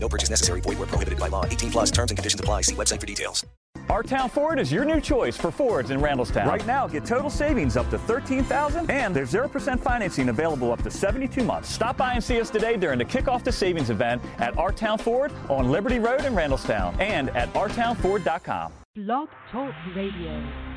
No purchase necessary. Void where prohibited by law. 18 plus terms and conditions apply. See website for details. Our Town Ford is your new choice for Fords in Randallstown. Right now, get total savings up to 13000 and there's 0% financing available up to 72 months. Stop by and see us today during the Kickoff to Savings event at Our Town Ford on Liberty Road in Randallstown and at ourtownford.com. Blog Talk Radio.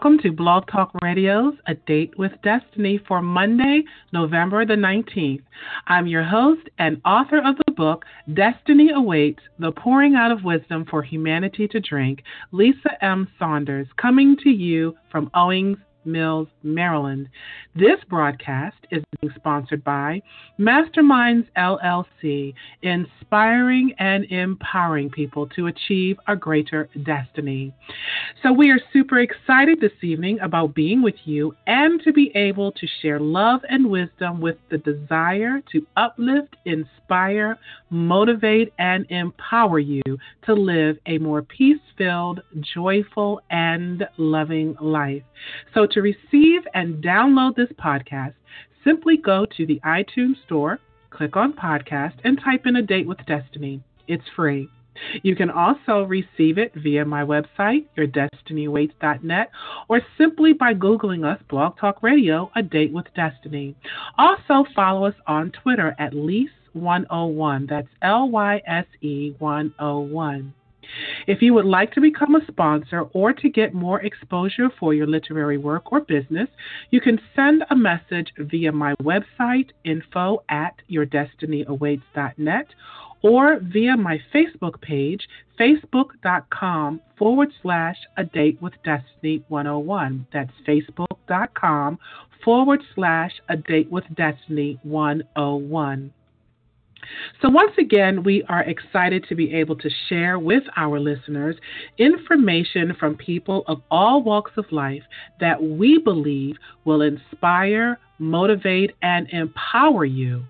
Welcome to Blog Talk Radio's A Date with Destiny for Monday, November the 19th. I'm your host and author of the book Destiny Awaits The Pouring Out of Wisdom for Humanity to Drink, Lisa M. Saunders, coming to you from Owings Mills, Maryland. This broadcast is being sponsored by Masterminds LLC, inspiring and empowering people to achieve a greater destiny. So, we are super excited this evening about being with you and to be able to share love and wisdom with the desire to uplift, inspire, motivate, and empower you to live a more peace filled, joyful, and loving life. So, to receive and download this podcast, simply go to the iTunes Store, click on Podcast, and type in A Date with Destiny. It's free. You can also receive it via my website, yourdestinyawaits.net, or simply by Googling us, Blog Talk Radio, A Date with Destiny. Also, follow us on Twitter at Lyse101. That's L Y S E 101. If you would like to become a sponsor or to get more exposure for your literary work or business, you can send a message via my website, info at yourdestinyawaits.net, or via my Facebook page, facebook.com forward slash a date with destiny 101. That's facebook.com forward slash a date with destiny 101. So, once again, we are excited to be able to share with our listeners information from people of all walks of life that we believe will inspire, motivate, and empower you.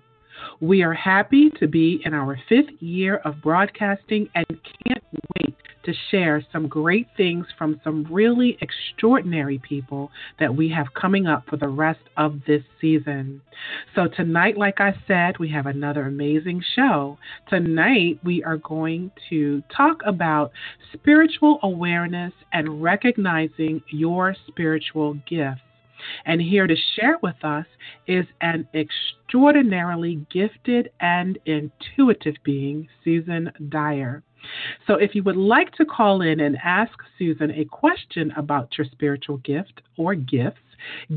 We are happy to be in our fifth year of broadcasting and can't wait to share some great things from some really extraordinary people that we have coming up for the rest of this season. So, tonight, like I said, we have another amazing show. Tonight, we are going to talk about spiritual awareness and recognizing your spiritual gifts. And here to share with us is an extraordinarily gifted and intuitive being, Susan Dyer. So, if you would like to call in and ask Susan a question about your spiritual gift or gifts,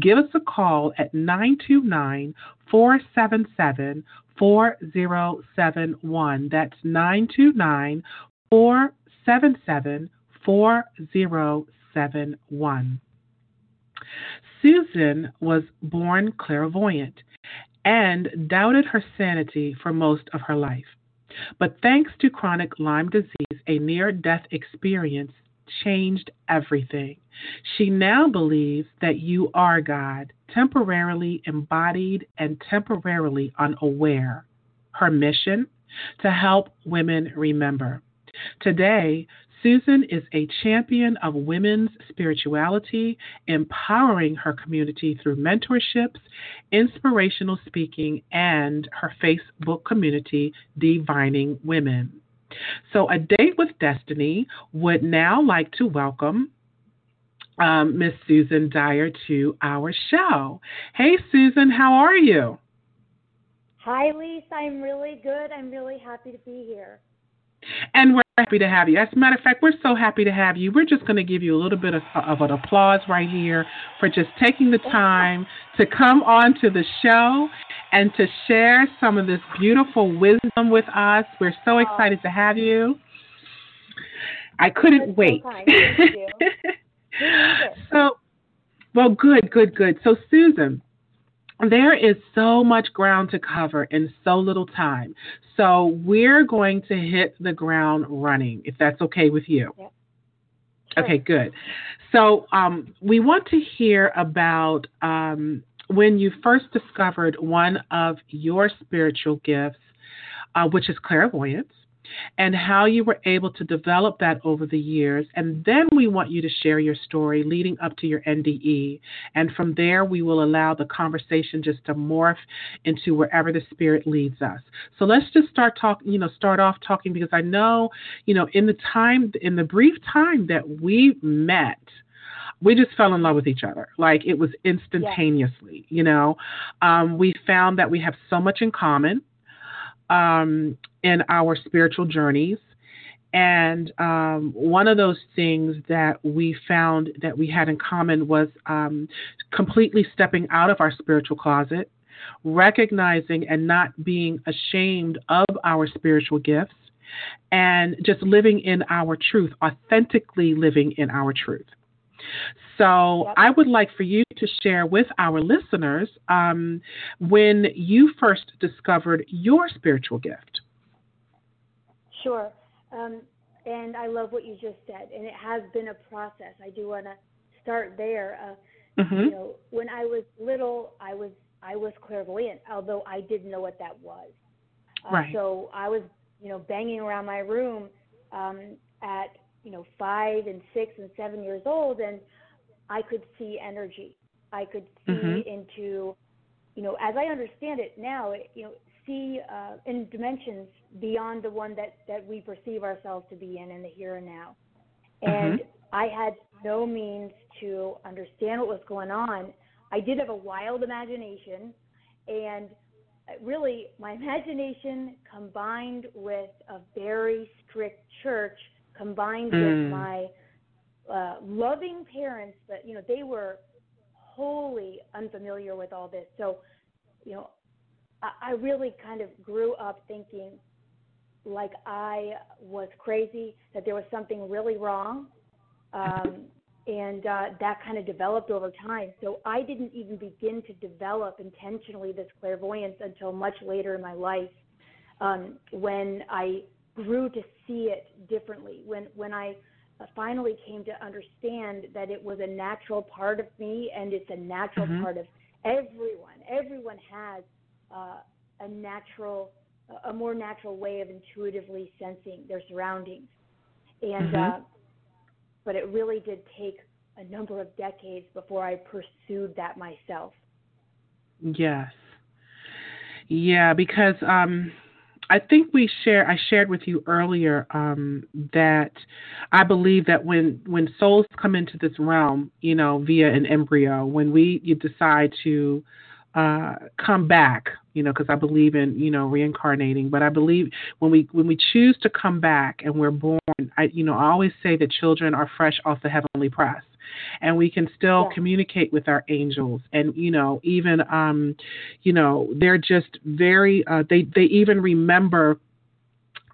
give us a call at 929 477 4071. That's 929 477 4071. Susan was born clairvoyant and doubted her sanity for most of her life. But thanks to chronic Lyme disease, a near death experience changed everything. She now believes that you are God, temporarily embodied and temporarily unaware. Her mission? To help women remember. Today, Susan is a champion of women's spirituality, empowering her community through mentorships, inspirational speaking, and her Facebook community, Divining Women. So, A Date with Destiny would now like to welcome um, Miss Susan Dyer to our show. Hey, Susan, how are you? Hi, Lisa. I'm really good. I'm really happy to be here. And we're happy to have you. As a matter of fact, we're so happy to have you. We're just going to give you a little bit of, of an applause right here for just taking the time to come on to the show and to share some of this beautiful wisdom with us. We're so excited to have you. I couldn't wait. so, well, good, good, good. So, Susan, there is so much ground to cover in so little time. So, we're going to hit the ground running, if that's okay with you. Yep. Sure. Okay, good. So, um, we want to hear about um, when you first discovered one of your spiritual gifts, uh, which is clairvoyance and how you were able to develop that over the years. And then we want you to share your story leading up to your NDE. And from there, we will allow the conversation just to morph into wherever the spirit leads us. So let's just start talking, you know, start off talking because I know, you know, in the time, in the brief time that we met, we just fell in love with each other. Like it was instantaneously, yeah. you know. Um, we found that we have so much in common um, in our spiritual journeys. And um, one of those things that we found that we had in common was um, completely stepping out of our spiritual closet, recognizing and not being ashamed of our spiritual gifts, and just living in our truth, authentically living in our truth. So. I would like for you to share with our listeners um, when you first discovered your spiritual gift. Sure. Um, and I love what you just said. And it has been a process. I do want to start there. Uh, mm-hmm. You know, when I was little, I was I was clairvoyant, although I didn't know what that was. Uh, right. So I was, you know, banging around my room um, at you know five and six and seven years old, and I could see energy. I could see mm-hmm. into, you know, as I understand it now, you know, see uh, in dimensions beyond the one that that we perceive ourselves to be in in the here and now. And mm-hmm. I had no means to understand what was going on. I did have a wild imagination, and really my imagination combined with a very strict church combined mm. with my uh, loving parents, but you know they were wholly unfamiliar with all this. So, you know, I, I really kind of grew up thinking like I was crazy, that there was something really wrong, um, and uh, that kind of developed over time. So I didn't even begin to develop intentionally this clairvoyance until much later in my life, um, when I grew to see it differently. When when I uh, finally came to understand that it was a natural part of me and it's a natural mm-hmm. part of everyone. Everyone has uh, a natural, a more natural way of intuitively sensing their surroundings. And, mm-hmm. uh, but it really did take a number of decades before I pursued that myself. Yes. Yeah, because um, I think we share. I shared with you earlier um, that I believe that when when souls come into this realm, you know, via an embryo, when we you decide to uh, come back, you know, because I believe in you know reincarnating. But I believe when we when we choose to come back and we're born, I you know I always say that children are fresh off the heavenly press and we can still yeah. communicate with our angels and you know even um you know they're just very uh they they even remember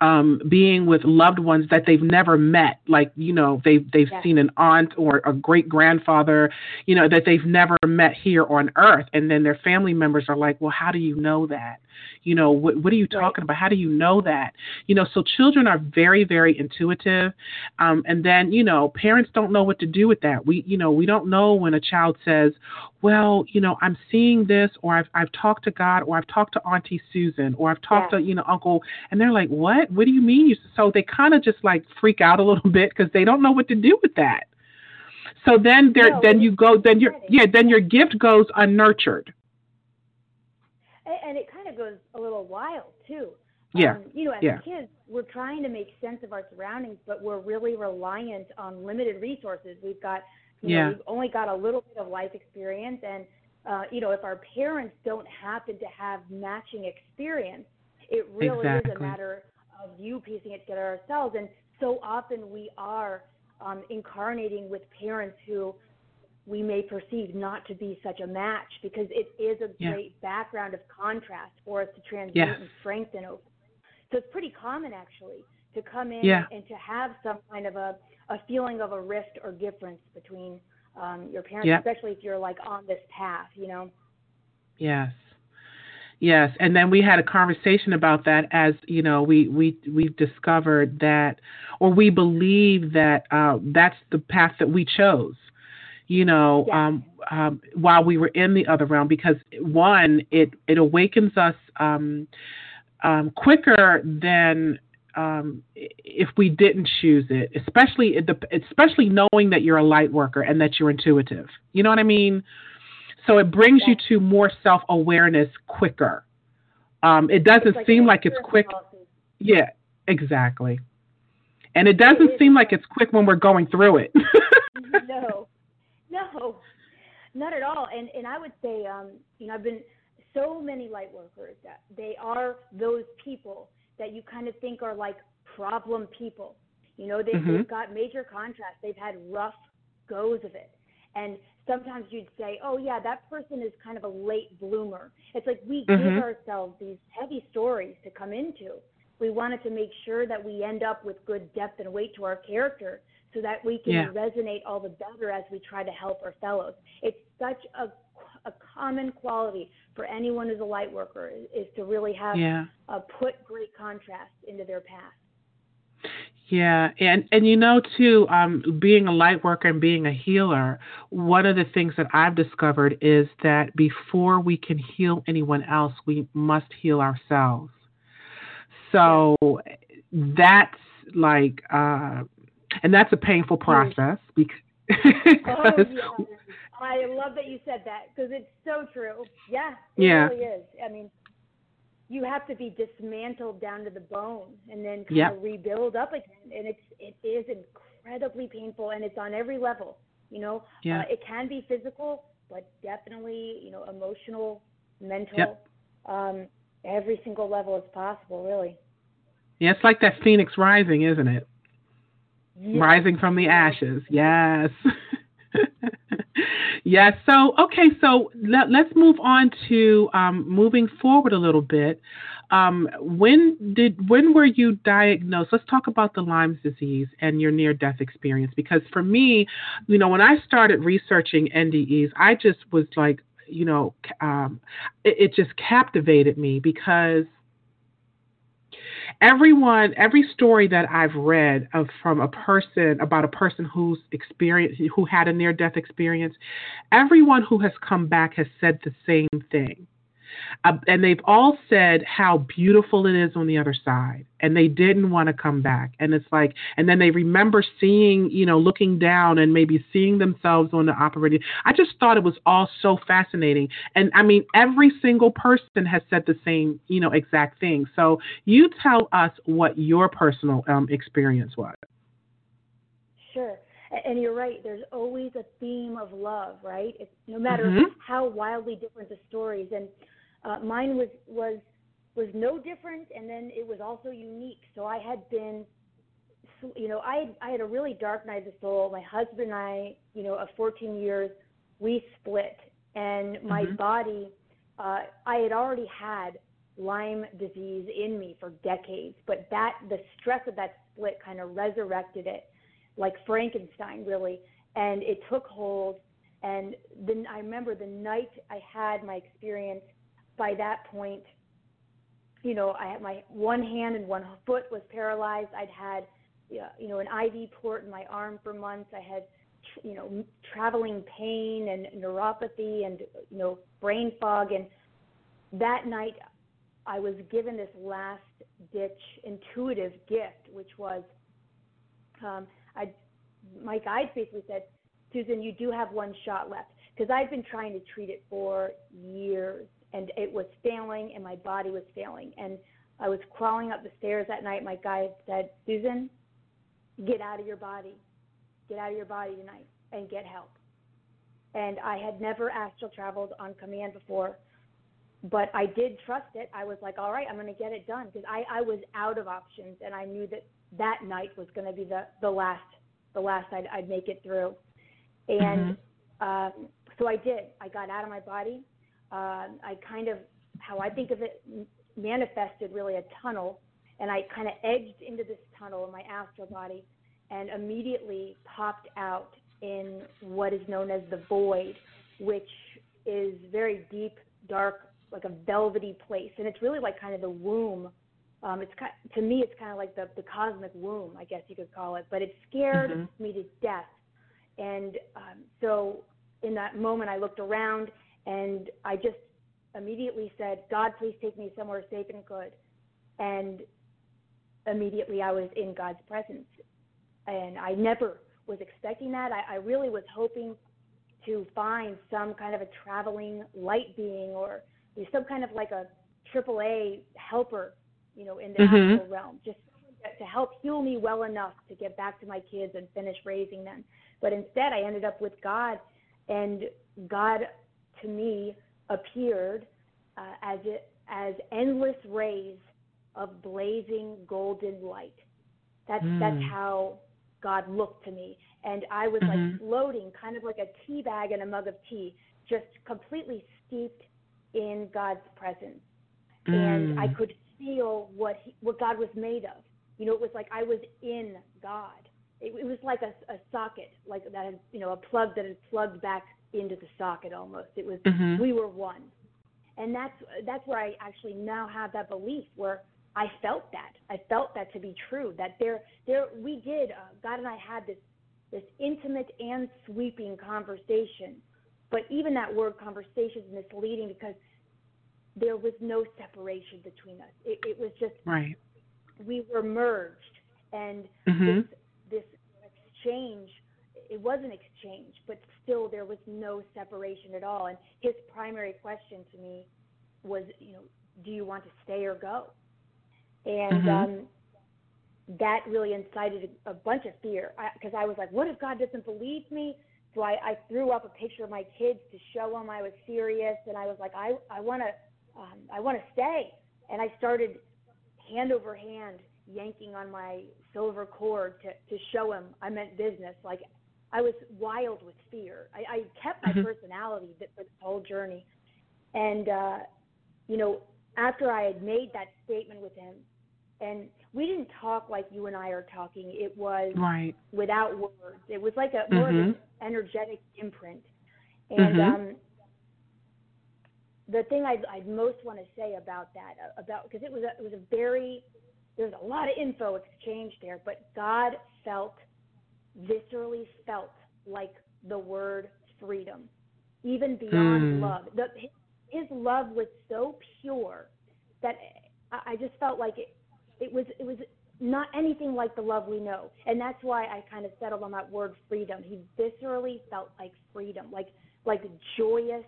um, being with loved ones that they've never met, like you know they've they've yeah. seen an aunt or a great grandfather, you know that they've never met here on Earth, and then their family members are like, well, how do you know that? You know, what, what are you talking about? How do you know that? You know, so children are very, very intuitive. Um, and then, you know, parents don't know what to do with that. We, you know, we don't know when a child says, well, you know, I'm seeing this, or I've, I've talked to God, or I've talked to Auntie Susan, or I've talked yeah. to, you know, Uncle, and they're like, what? What do you mean? So they kind of just like freak out a little bit because they don't know what to do with that. So then there, no, then you go, then your, yeah, then your gift goes unnurtured. And it goes a little wild too. Yeah. Um, you know, as yeah. kids, we're trying to make sense of our surroundings, but we're really reliant on limited resources. We've got, you yeah. know, we've only got a little bit of life experience, and uh, you know, if our parents don't happen to have matching experience, it really exactly. is a matter of you piecing it together ourselves. And so often we are um, incarnating with parents who we may perceive not to be such a match because it is a yeah. great background of contrast for us to transmute yes. and strengthen over. So it's pretty common actually to come in yeah. and to have some kind of a, a feeling of a rift or difference between um, your parents, yeah. especially if you're like on this path, you know. Yes. Yes, and then we had a conversation about that as you know we we we've discovered that, or we believe that uh, that's the path that we chose. You know, um, um, while we were in the other realm, because one, it it awakens us um, um, quicker than um, if we didn't choose it, especially especially knowing that you're a light worker and that you're intuitive. You know what I mean? So it brings yeah. you to more self awareness quicker. Um, it doesn't like seem like it's quick. Policy. Yeah, exactly. And it doesn't it seem like it's quick when we're going through it. no, no, not at all. And and I would say, um, you know, I've been so many light workers that they are those people that you kind of think are like problem people. You know, they, mm-hmm. they've got major contrast. They've had rough goes of it. And sometimes you'd say, oh, yeah, that person is kind of a late bloomer. It's like we mm-hmm. give ourselves these heavy stories to come into. We wanted to make sure that we end up with good depth and weight to our character so that we can yeah. resonate all the better as we try to help our fellows. It's such a, a common quality for anyone who's a light worker is, to really have yeah. uh, put great contrast into their path. Yeah, and and you know too, um, being a light worker and being a healer, one of the things that I've discovered is that before we can heal anyone else, we must heal ourselves. So that's like, uh, and that's a painful process because. oh, yeah. I love that you said that because it's so true. Yeah, it yeah. really is. I mean, you have to be dismantled down to the bone and then kind yep. of rebuild up again and it's it is incredibly painful and it's on every level you know yeah. Uh, it can be physical but definitely you know emotional mental yep. um every single level is possible really yeah it's like that phoenix rising isn't it yes. rising from the ashes yes Yes. So, okay. So let, us move on to um, moving forward a little bit. Um, when did when were you diagnosed? Let's talk about the Lyme's disease and your near death experience. Because for me, you know, when I started researching NDEs, I just was like, you know, um, it, it just captivated me because everyone, every story that I've read of from a person about a person who's experienced, who had a near death experience, everyone who has come back has said the same thing. Uh, and they've all said how beautiful it is on the other side and they didn't want to come back. And it's like and then they remember seeing you know looking down and maybe seeing themselves on the operating. I just thought it was all so fascinating. And i mean every single person has said the same you know exact thing. So you tell us what your personal um, experience was. Sure. And you're right. There's always a theme of love right? It's, no matter mm-hmm. how wildly different the stories. And uh, mine was was was no different, and then it was also unique. So I had been, you know, I I had a really dark night of the soul. My husband and I, you know, of 14 years, we split, and my mm-hmm. body, uh, I had already had Lyme disease in me for decades, but that the stress of that split kind of resurrected it, like Frankenstein, really, and it took hold. And then I remember the night I had my experience by that point, you know, I had my one hand and one foot was paralyzed. I'd had, you know, an IV port in my arm for months. I had, you know, traveling pain and neuropathy and, you know, brain fog. And that night, I was given this last ditch intuitive gift, which was, um, I, my guide basically said, Susan, you do have one shot left because I've been trying to treat it for years and it was failing and my body was failing. And I was crawling up the stairs that night. My guide said, Susan, get out of your body. Get out of your body tonight and get help. And I had never astral traveled on command before, but I did trust it. I was like, all right, I'm going to get it done because I, I was out of options and I knew that that night was going to be the, the last, the last I'd, I'd make it through. And mm-hmm. um, so I did. I got out of my body. Uh, I kind of, how I think of it, manifested really a tunnel, and I kind of edged into this tunnel in my astral body, and immediately popped out in what is known as the void, which is very deep, dark, like a velvety place, and it's really like kind of the womb. Um, it's kind, to me, it's kind of like the the cosmic womb, I guess you could call it. But it scared mm-hmm. me to death, and um, so in that moment, I looked around and I just immediately said, God, please take me somewhere safe and good. And immediately I was in God's presence. And I never was expecting that. I, I really was hoping to find some kind of a traveling light being or some kind of like a triple A helper, you know, in the mm-hmm. realm, just to help heal me well enough to get back to my kids and finish raising them. But instead, I ended up with God, and God to me appeared uh, as it, as endless rays of blazing golden light. That's mm. that's how God looked to me, and I was mm-hmm. like floating, kind of like a tea bag in a mug of tea, just completely steeped in God's presence, mm. and I could feel what he, what God was made of. You know, it was like I was in God. It, it was like a, a socket, like that had, you know, a plug that had plugged back into the socket almost. It was mm-hmm. we were one, and that's that's where I actually now have that belief where I felt that I felt that to be true. That there there we did uh, God and I had this this intimate and sweeping conversation, but even that word conversation is misleading because there was no separation between us. It, it was just right. We were merged, and mm-hmm. this this exchange it was an exchange, but still there was no separation at all. And his primary question to me was, you know, do you want to stay or go? And mm-hmm. um, that really incited a, a bunch of fear because I, I was like, what if God doesn't believe me? So I, I threw up a picture of my kids to show him I was serious, and I was like, I I want to um, I want to stay. And I started hand over hand yanking on my silver cord to to show him I meant business. Like I was wild with fear. I, I kept my mm-hmm. personality for the whole journey, and uh, you know, after I had made that statement with him, and we didn't talk like you and I are talking. It was right. without words. It was like a more mm-hmm. of an energetic imprint. And mm-hmm. um, the thing I'd, I'd most want to say about that, uh, about because it was a, it was a very there's a lot of info exchanged there, but God felt viscerally felt like the word freedom, even beyond mm. love. The, his, his love was so pure that I, I just felt like it. It was it was not anything like the love we know, and that's why I kind of settled on that word freedom. He viscerally felt like freedom, like like joyous,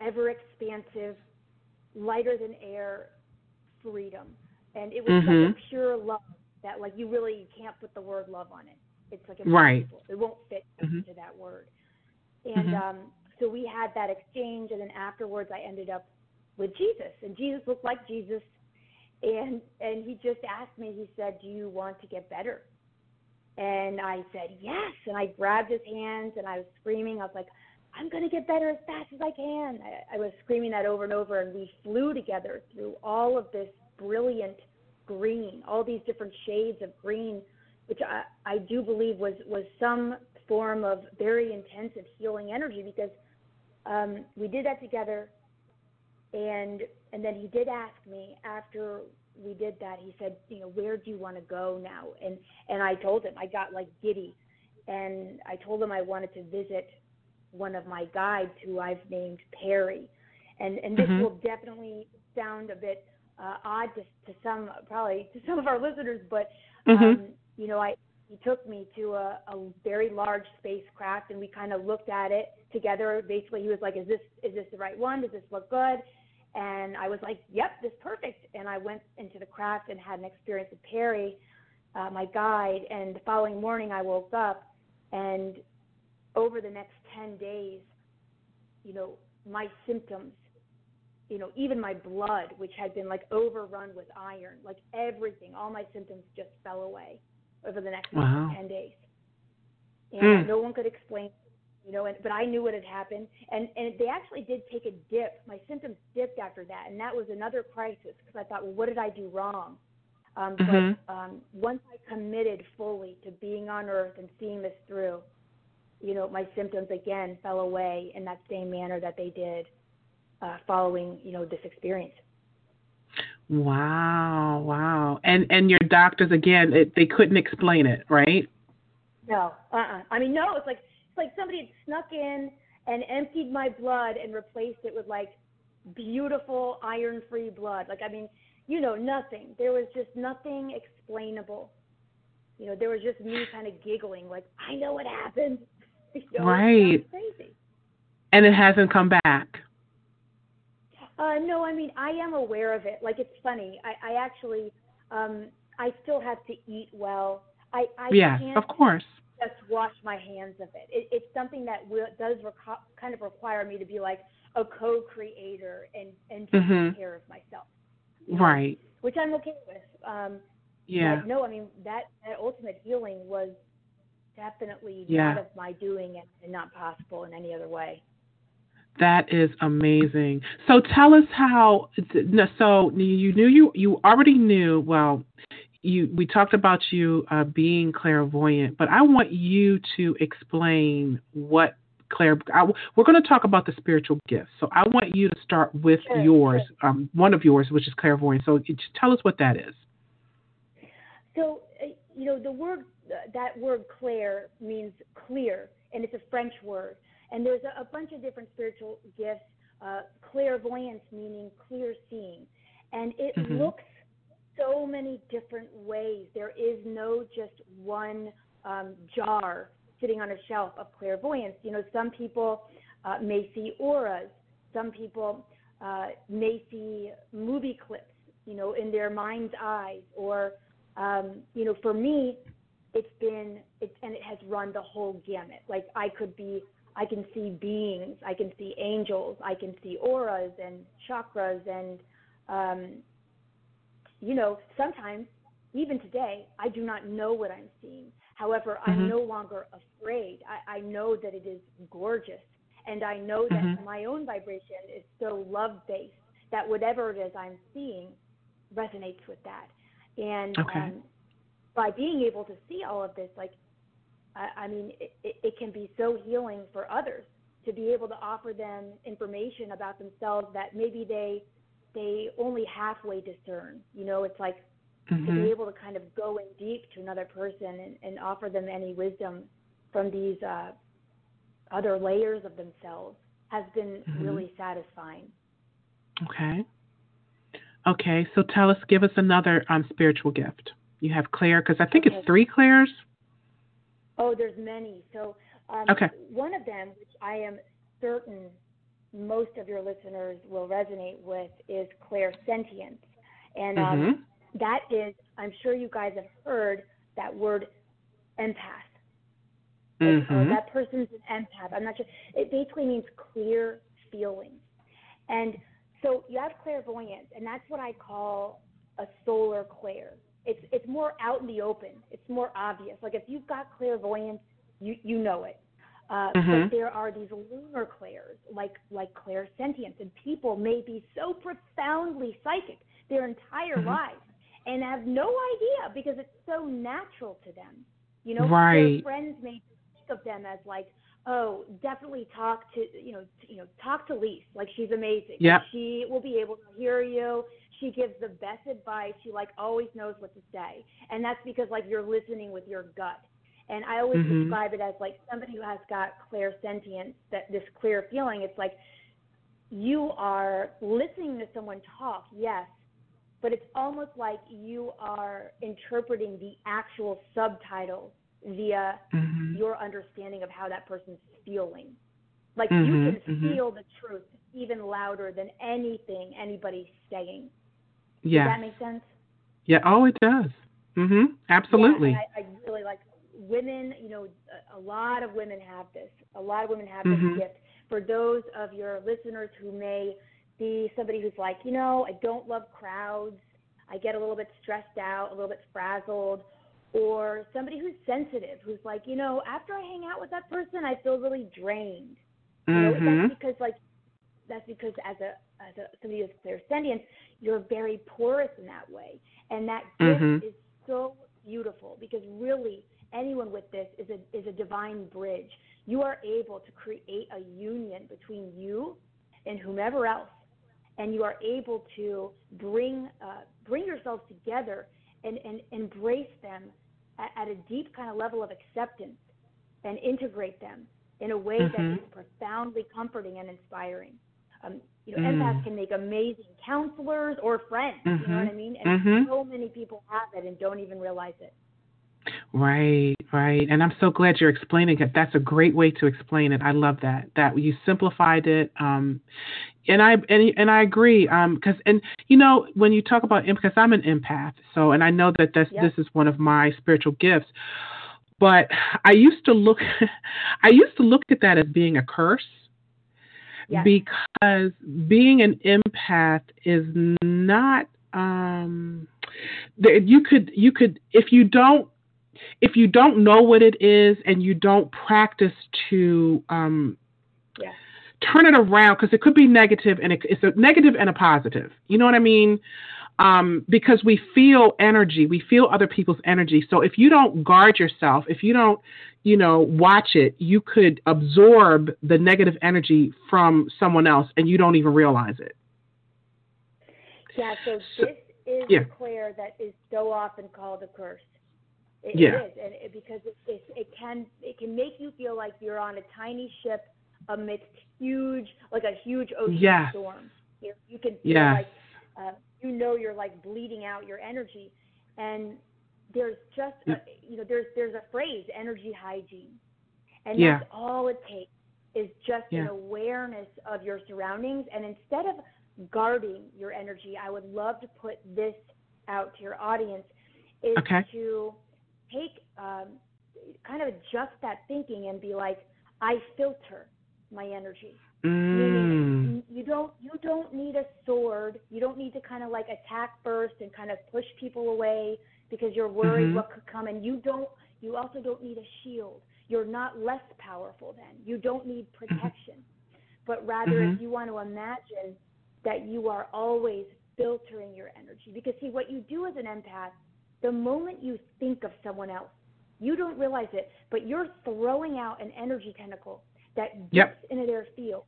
ever expansive, lighter than air freedom, and it was mm-hmm. such a pure love that like you really can't put the word love on it. It's like a right. It won't fit mm-hmm. into that word. And mm-hmm. um, so we had that exchange, and then afterwards, I ended up with Jesus, and Jesus looked like Jesus, and and he just asked me. He said, "Do you want to get better?" And I said, "Yes." And I grabbed his hands, and I was screaming. I was like, "I'm going to get better as fast as I can." I, I was screaming that over and over, and we flew together through all of this brilliant green, all these different shades of green which I, I do believe was, was some form of very intensive healing energy because um, we did that together. and and then he did ask me after we did that. He said, you know, where do you want to go now? And and I told him I got like giddy, and I told him I wanted to visit one of my guides who I've named Perry, and and this Mhm. will definitely sound a bit uh, odd to, to some probably to some of our listeners, but Mhm. um, you know I he took me to a, a very large spacecraft and we kind of looked at it together. Basically, he was like, "Is this is this the right one? Does this look good?" And I was like, "Yep, this is perfect." And I went into the craft and had an experience with Perry, uh, my guide. And the following morning, I woke up, and over the next ten days, you know, my symptoms, you know, even my blood, which had been like overrun with iron, like everything, all my symptoms just fell away over the next Wow. ten days. And Mm. no one could explain you know, and, but I knew what had happened, and and they actually did take a dip. My symptoms dipped after that, and that was another crisis because I thought, well, what did I do wrong? Um, Mhm. But um, once I committed fully to being on Earth and seeing this through, you know, my symptoms again fell away in that same manner that they did uh, following, you know, this experience. Wow, wow. And and your doctors again, it, they couldn't explain it, right? No, uh-uh. I mean, no, it's like it's like somebody had snuck in and emptied my blood and replaced it with like beautiful iron-free blood. Like, I mean, you know, nothing. There was just nothing explainable. You know, there was just me kind of giggling, like, I know what happened. You know, Right. Crazy. And it hasn't come back. Uh, no, I mean I am aware of it. Like it's funny. I, I actually, um, I still have to eat well. I, I can't of course. just wash my hands of it. it it's something that will, does reco- kind of require me to be like a co-creator and and take Mhm. care of myself, Right. which I'm okay with. Um, Yeah. No, I mean that that ultimate healing was definitely Yeah. not of my doing and, and not possible in any other way. That is amazing. So tell us how. So you knew you you already knew. Well, you we talked about you uh, being clairvoyant, but I want you to explain what clair. I, we're going to talk about the spiritual gifts. So I want you to start with Sure, yours, um, one of yours, which is clairvoyant. So tell us what that is. So, uh, you know, the word, uh, that word clair means clear, and it's a French word. And there's a, a bunch of different spiritual gifts. Uh, clairvoyance meaning clear seeing. And it Mhm. looks so many different ways. There is no just one um, jar sitting on a shelf of clairvoyance. You know, some people uh, may see auras. Some people uh, may see movie clips, you know, in their mind's eyes. Or, um, you know, for me, it's been, it's, and it has run the whole gamut. Like I could be, I can see beings, I can see angels, I can see auras and chakras and, um, you know, sometimes, even today, I do not know what I'm seeing. However, I'm Mhm. no longer afraid. I, I know that it is gorgeous. And I know that Mhm. my own vibration is so love based that whatever it is I'm seeing resonates with that. And Okay. um, by being able to see all of this, like, I, I mean, it, it, can be so healing for others to be able to offer them information about themselves that maybe they they only halfway discern. You know, it's like to be Mhm. able to kind of go in deep to another person and, and offer them any wisdom from these uh, other layers of themselves has been Mhm. really satisfying. Okay. Okay. So tell us, give us another um, spiritual gift. You have clair, because I think Okay. it's three clairs. Oh, there's many. So um, Okay. one of them, which I am certain most of your listeners will resonate with, is clairsentience. And um, Mhm. that is, I'm sure you guys have heard that word empath. Like, oh, Mhm. that person's an empath. I'm not sure. It basically means clear feelings. And so you have clairvoyance, and that's what I call a solar clair. It's it's more out in the open. It's more obvious. Like if you've got clairvoyance, you you know it. Uh, Mhm. But there are these lunar clairs, like like clairsentience, and people may be so profoundly psychic their entire Mhm. lives and have no idea because it's so natural to them. You know, Right. their friends may think of them as like oh, definitely talk to you know you know talk to Lise. Like she's amazing. Yeah. She will be able to hear you. She gives the best advice. She like always knows what to say, and that's because like you're listening with your gut. And I always Mhm. describe it as like somebody who has got clairsentience, that this clear feeling. It's like you are listening to someone talk, yes, but it's almost like you are interpreting the actual subtitles via Mhm. your understanding of how that person's feeling. Like Mhm, you can mhm. feel the truth even louder than anything anybody's saying. Does Yeah. that make sense? Yeah. Oh, it does. Mhm. Absolutely. Yeah, I, I really like women. You know, a, lot of women have this. A lot of women have this gift. For those of your listeners who may be somebody who's like, you know, I don't love crowds. I get a little bit stressed out, a little bit frazzled, or somebody who's sensitive, who's like, you know, after I hang out with that person, I feel really drained. You know, that's because like that's because as a as a somebody who's clairsentient, you're very porous in that way, and that gift Mhm. is so beautiful because really anyone with this is a is a divine bridge. You are able to create a union between you and whomever else, and you are able to bring uh, bring yourselves together and, and embrace them at, at a deep kind of level of acceptance and integrate them in a way that Mhm. is profoundly comforting and inspiring. Um, you know, Mm. empaths can make amazing counselors or friends. You know Mhm. what I mean? And Mhm. so many people have it and don't even realize it. Right, right. And I'm so glad you're explaining it. That's a great way to explain it. I love that. That you simplified it. Um and I and, and I agree um cuz and you know when you talk about because I'm an empath. So and I know that this Yep. this is one of my spiritual gifts. But I used to look I used to look at that as being a curse Yes. because being an empath is not um you could you could if you don't if you don't know what it is and you don't practice to um Yeah. turn it around because it could be negative and it, it's a negative and a positive you know what i mean um, because we feel energy we feel other people's energy so if you don't guard yourself if you don't you know watch it you could absorb the negative energy from someone else and you don't even realize it Yeah, so So- this is yeah. clair that is so often called a curse. It, Yeah. it is, and it, because it, it, it can it can make you feel like you're on a tiny ship amidst huge, like a huge ocean storm. You, you can feel Yes. like uh, you know you're like bleeding out your energy, and there's just a, you know there's there's a phrase energy hygiene, and Yeah. that's all it takes is just an awareness of your surroundings, and instead of guarding your energy, I would love to put this out to your audience is Okay. to take um, kind of adjust that thinking and be like, I filter my energy. mm. Meaning you don't you don't need a sword. You don't need to kind of like attack first and kind of push people away because you're worried Mhm. what could come. And you don't. You also don't need a shield. You're not less powerful then. You don't need protection. But rather, if Mhm. you want to imagine that you are always filtering your energy, because see, what you do as an empath, the moment you think of someone else, you don't realize it, but you're throwing out an energy tentacle that Yep. dips into their field.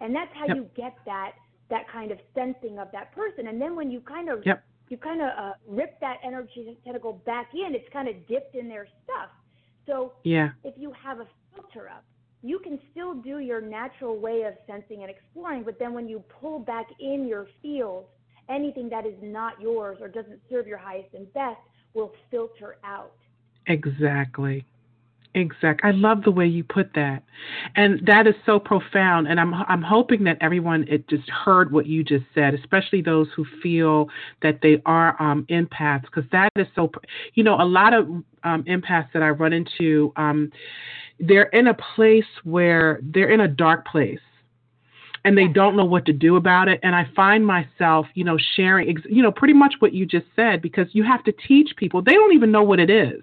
And that's how Yep. you get that that kind of sensing of that person. And then when you kind of Yep. you kind of uh, rip that energy tentacle back in, it's kind of dipped in their stuff. So yeah if you have a filter up, you can still do your natural way of sensing and exploring, but then when you pull back in your field, anything that is not yours or doesn't serve your highest and best will filter out. Exactly. Exact. I love the way you put that, and that is so profound. And I'm I'm hoping that everyone it just heard what you just said, especially those who feel that they are um, empaths, because that is so. You know, a lot of um, empaths that I run into, um, they're in a place where they're in a dark place. And they don't know what to do about it. And I find myself, you know, sharing, you know, pretty much what you just said, because you have to teach people. They don't even know what it is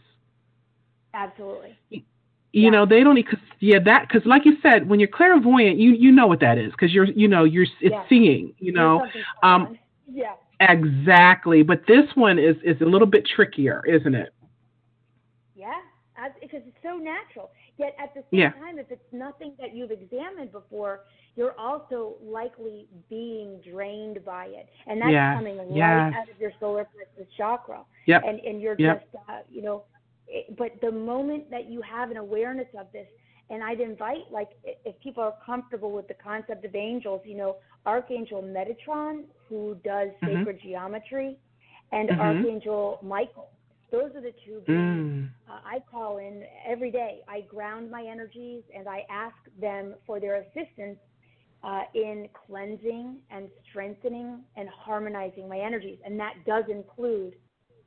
Absolutely. you Yeah. know they don't because yeah that because like you said when you're clairvoyant you you know what that is because you're you know you're it's Yeah. seeing you know um, yeah. exactly but this one is is a little bit trickier isn't it Yeah, because it's so natural. Yet at the same Yeah. time, if it's nothing that you've examined before, you're also likely being drained by it, and that's Yes, coming right yes. out of your solar plexus chakra. Yep. And and you're Yep. just uh, you know, it, but the moment that you have an awareness of this, and I'd invite like if people are comfortable with the concept of angels, you know, Archangel Metatron, who does Mhm. sacred geometry, and Mhm. Archangel Michael. Those are the two beings Mm. uh, I call in every day. I ground my energies and I ask them for their assistance uh, in cleansing and strengthening and harmonizing my energies. And that does include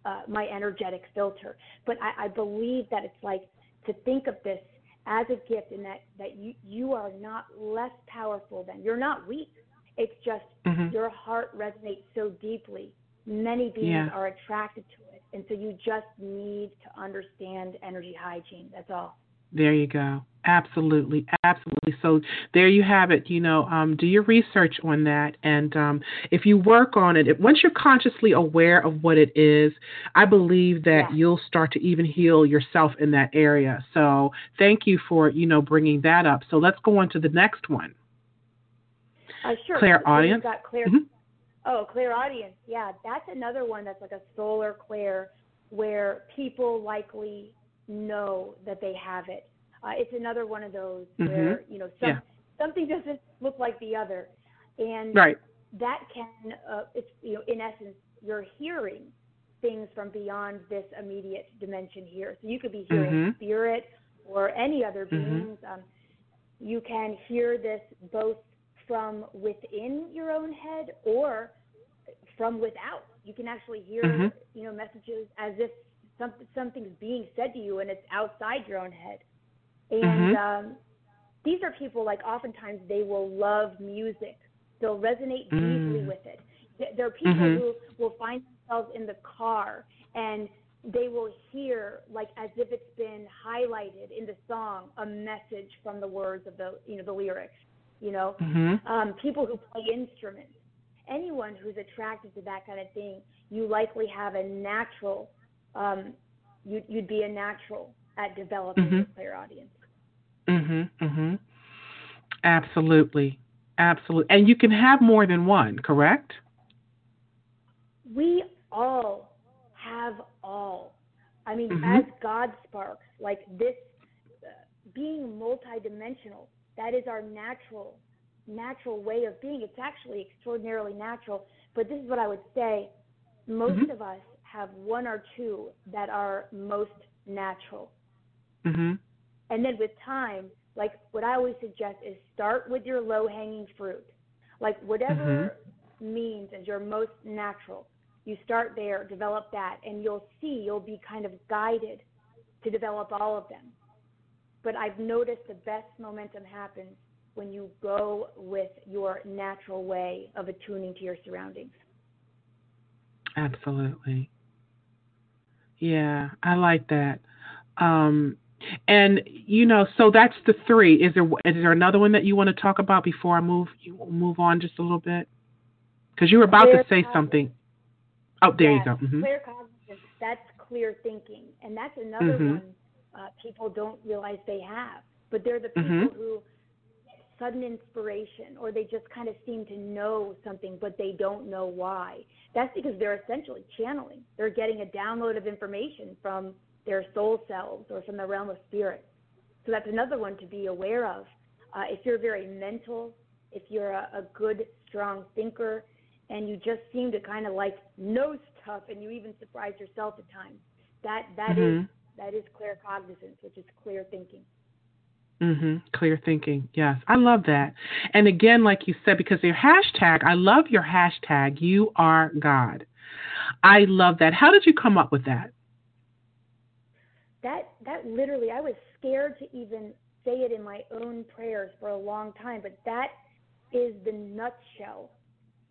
uh, my energetic filter. But I, I believe that it's like to think of this as a gift and that, that you, you are not less powerful than, you're not weak. It's just Mhm. your heart resonates so deeply. Many beings Yeah. are attracted to it. And so you just need to understand energy hygiene. That's all. There you go. Absolutely, absolutely. So there you have it. You know, um, do your research on that, and um, if you work on it, once you're consciously aware of what it is, I believe that Yeah. you'll start to even heal yourself in that area. So thank you for you know bringing that up. So let's go on to the next one. Uh, sure. Clairaudience? Got clear. Mhm. Oh, clairaudience. Yeah, that's another one that's like a solar clear, where people likely know that they have it. Uh, it's another one of those where you know some, Yeah. something doesn't look like the other, and Right. that can uh, it's you know in essence you're hearing things from beyond this immediate dimension here. So you could be hearing Mhm. spirit or any other Mhm. beings. Um, you can hear this both from within your own head or from without. You can actually hear Mhm. you know messages as if something something's being said to you and it's outside your own head. And Mhm. um, these are people like oftentimes they will love music. They'll resonate deeply Mm. with it. There are people Mhm. who will find themselves in the car and they will hear like as if it's been highlighted in the song a message from the words of the you know the lyrics. You know, Mhm. um, people who play instruments, anyone who's attracted to that kind of thing, you likely have a natural, um, you'd, you'd be a natural at developing Mhm. a clairaudience. Mhm. Mhm. Absolutely. Absolutely. And you can have more than one, correct? We all have all. I mean, Mhm. as God sparks, like this, uh, being multidimensional, that is our natural, natural way of being. It's actually extraordinarily natural. But this is what I would say: most Mhm. of us have one or two that are most natural. Mhm. And then with time, like what I always suggest is start with your low hanging fruit. Like whatever means is your most natural. You start there, develop that, and you'll see you'll be kind of guided to develop all of them. But I've noticed the best momentum happens when you go with your natural way of attuning to your surroundings. Absolutely. Yeah, I like that. Um, and you know, so that's the three. Is there is there another one that you want to talk about before I move you move on just a little bit? Because you were about Clear to say something. Oh, there Yes, you go. hmm Clear cognizance, that's clear thinking. And that's another Mhm. one uh, people don't realize they have. But they're the people Mhm. who sudden inspiration or they just kind of seem to know something, but they don't know why. That's because they're essentially channeling. They're getting a download of information from their soul selves or from the realm of spirit. So that's another one to be aware of. Uh, if you're very mental, if you're a, a good, strong thinker, and you just seem to kind of like know stuff, and you even surprise yourself at times, that that is Mhm. that is claircognizance, which is clear thinking. Hmm Clear thinking. Yes, I love that. And again, like you said, because your hashtag, I love your hashtag. You are God. I love that. How did you come up with that? That that literally, I was scared to even say it in my own prayers for a long time, but that is the nutshell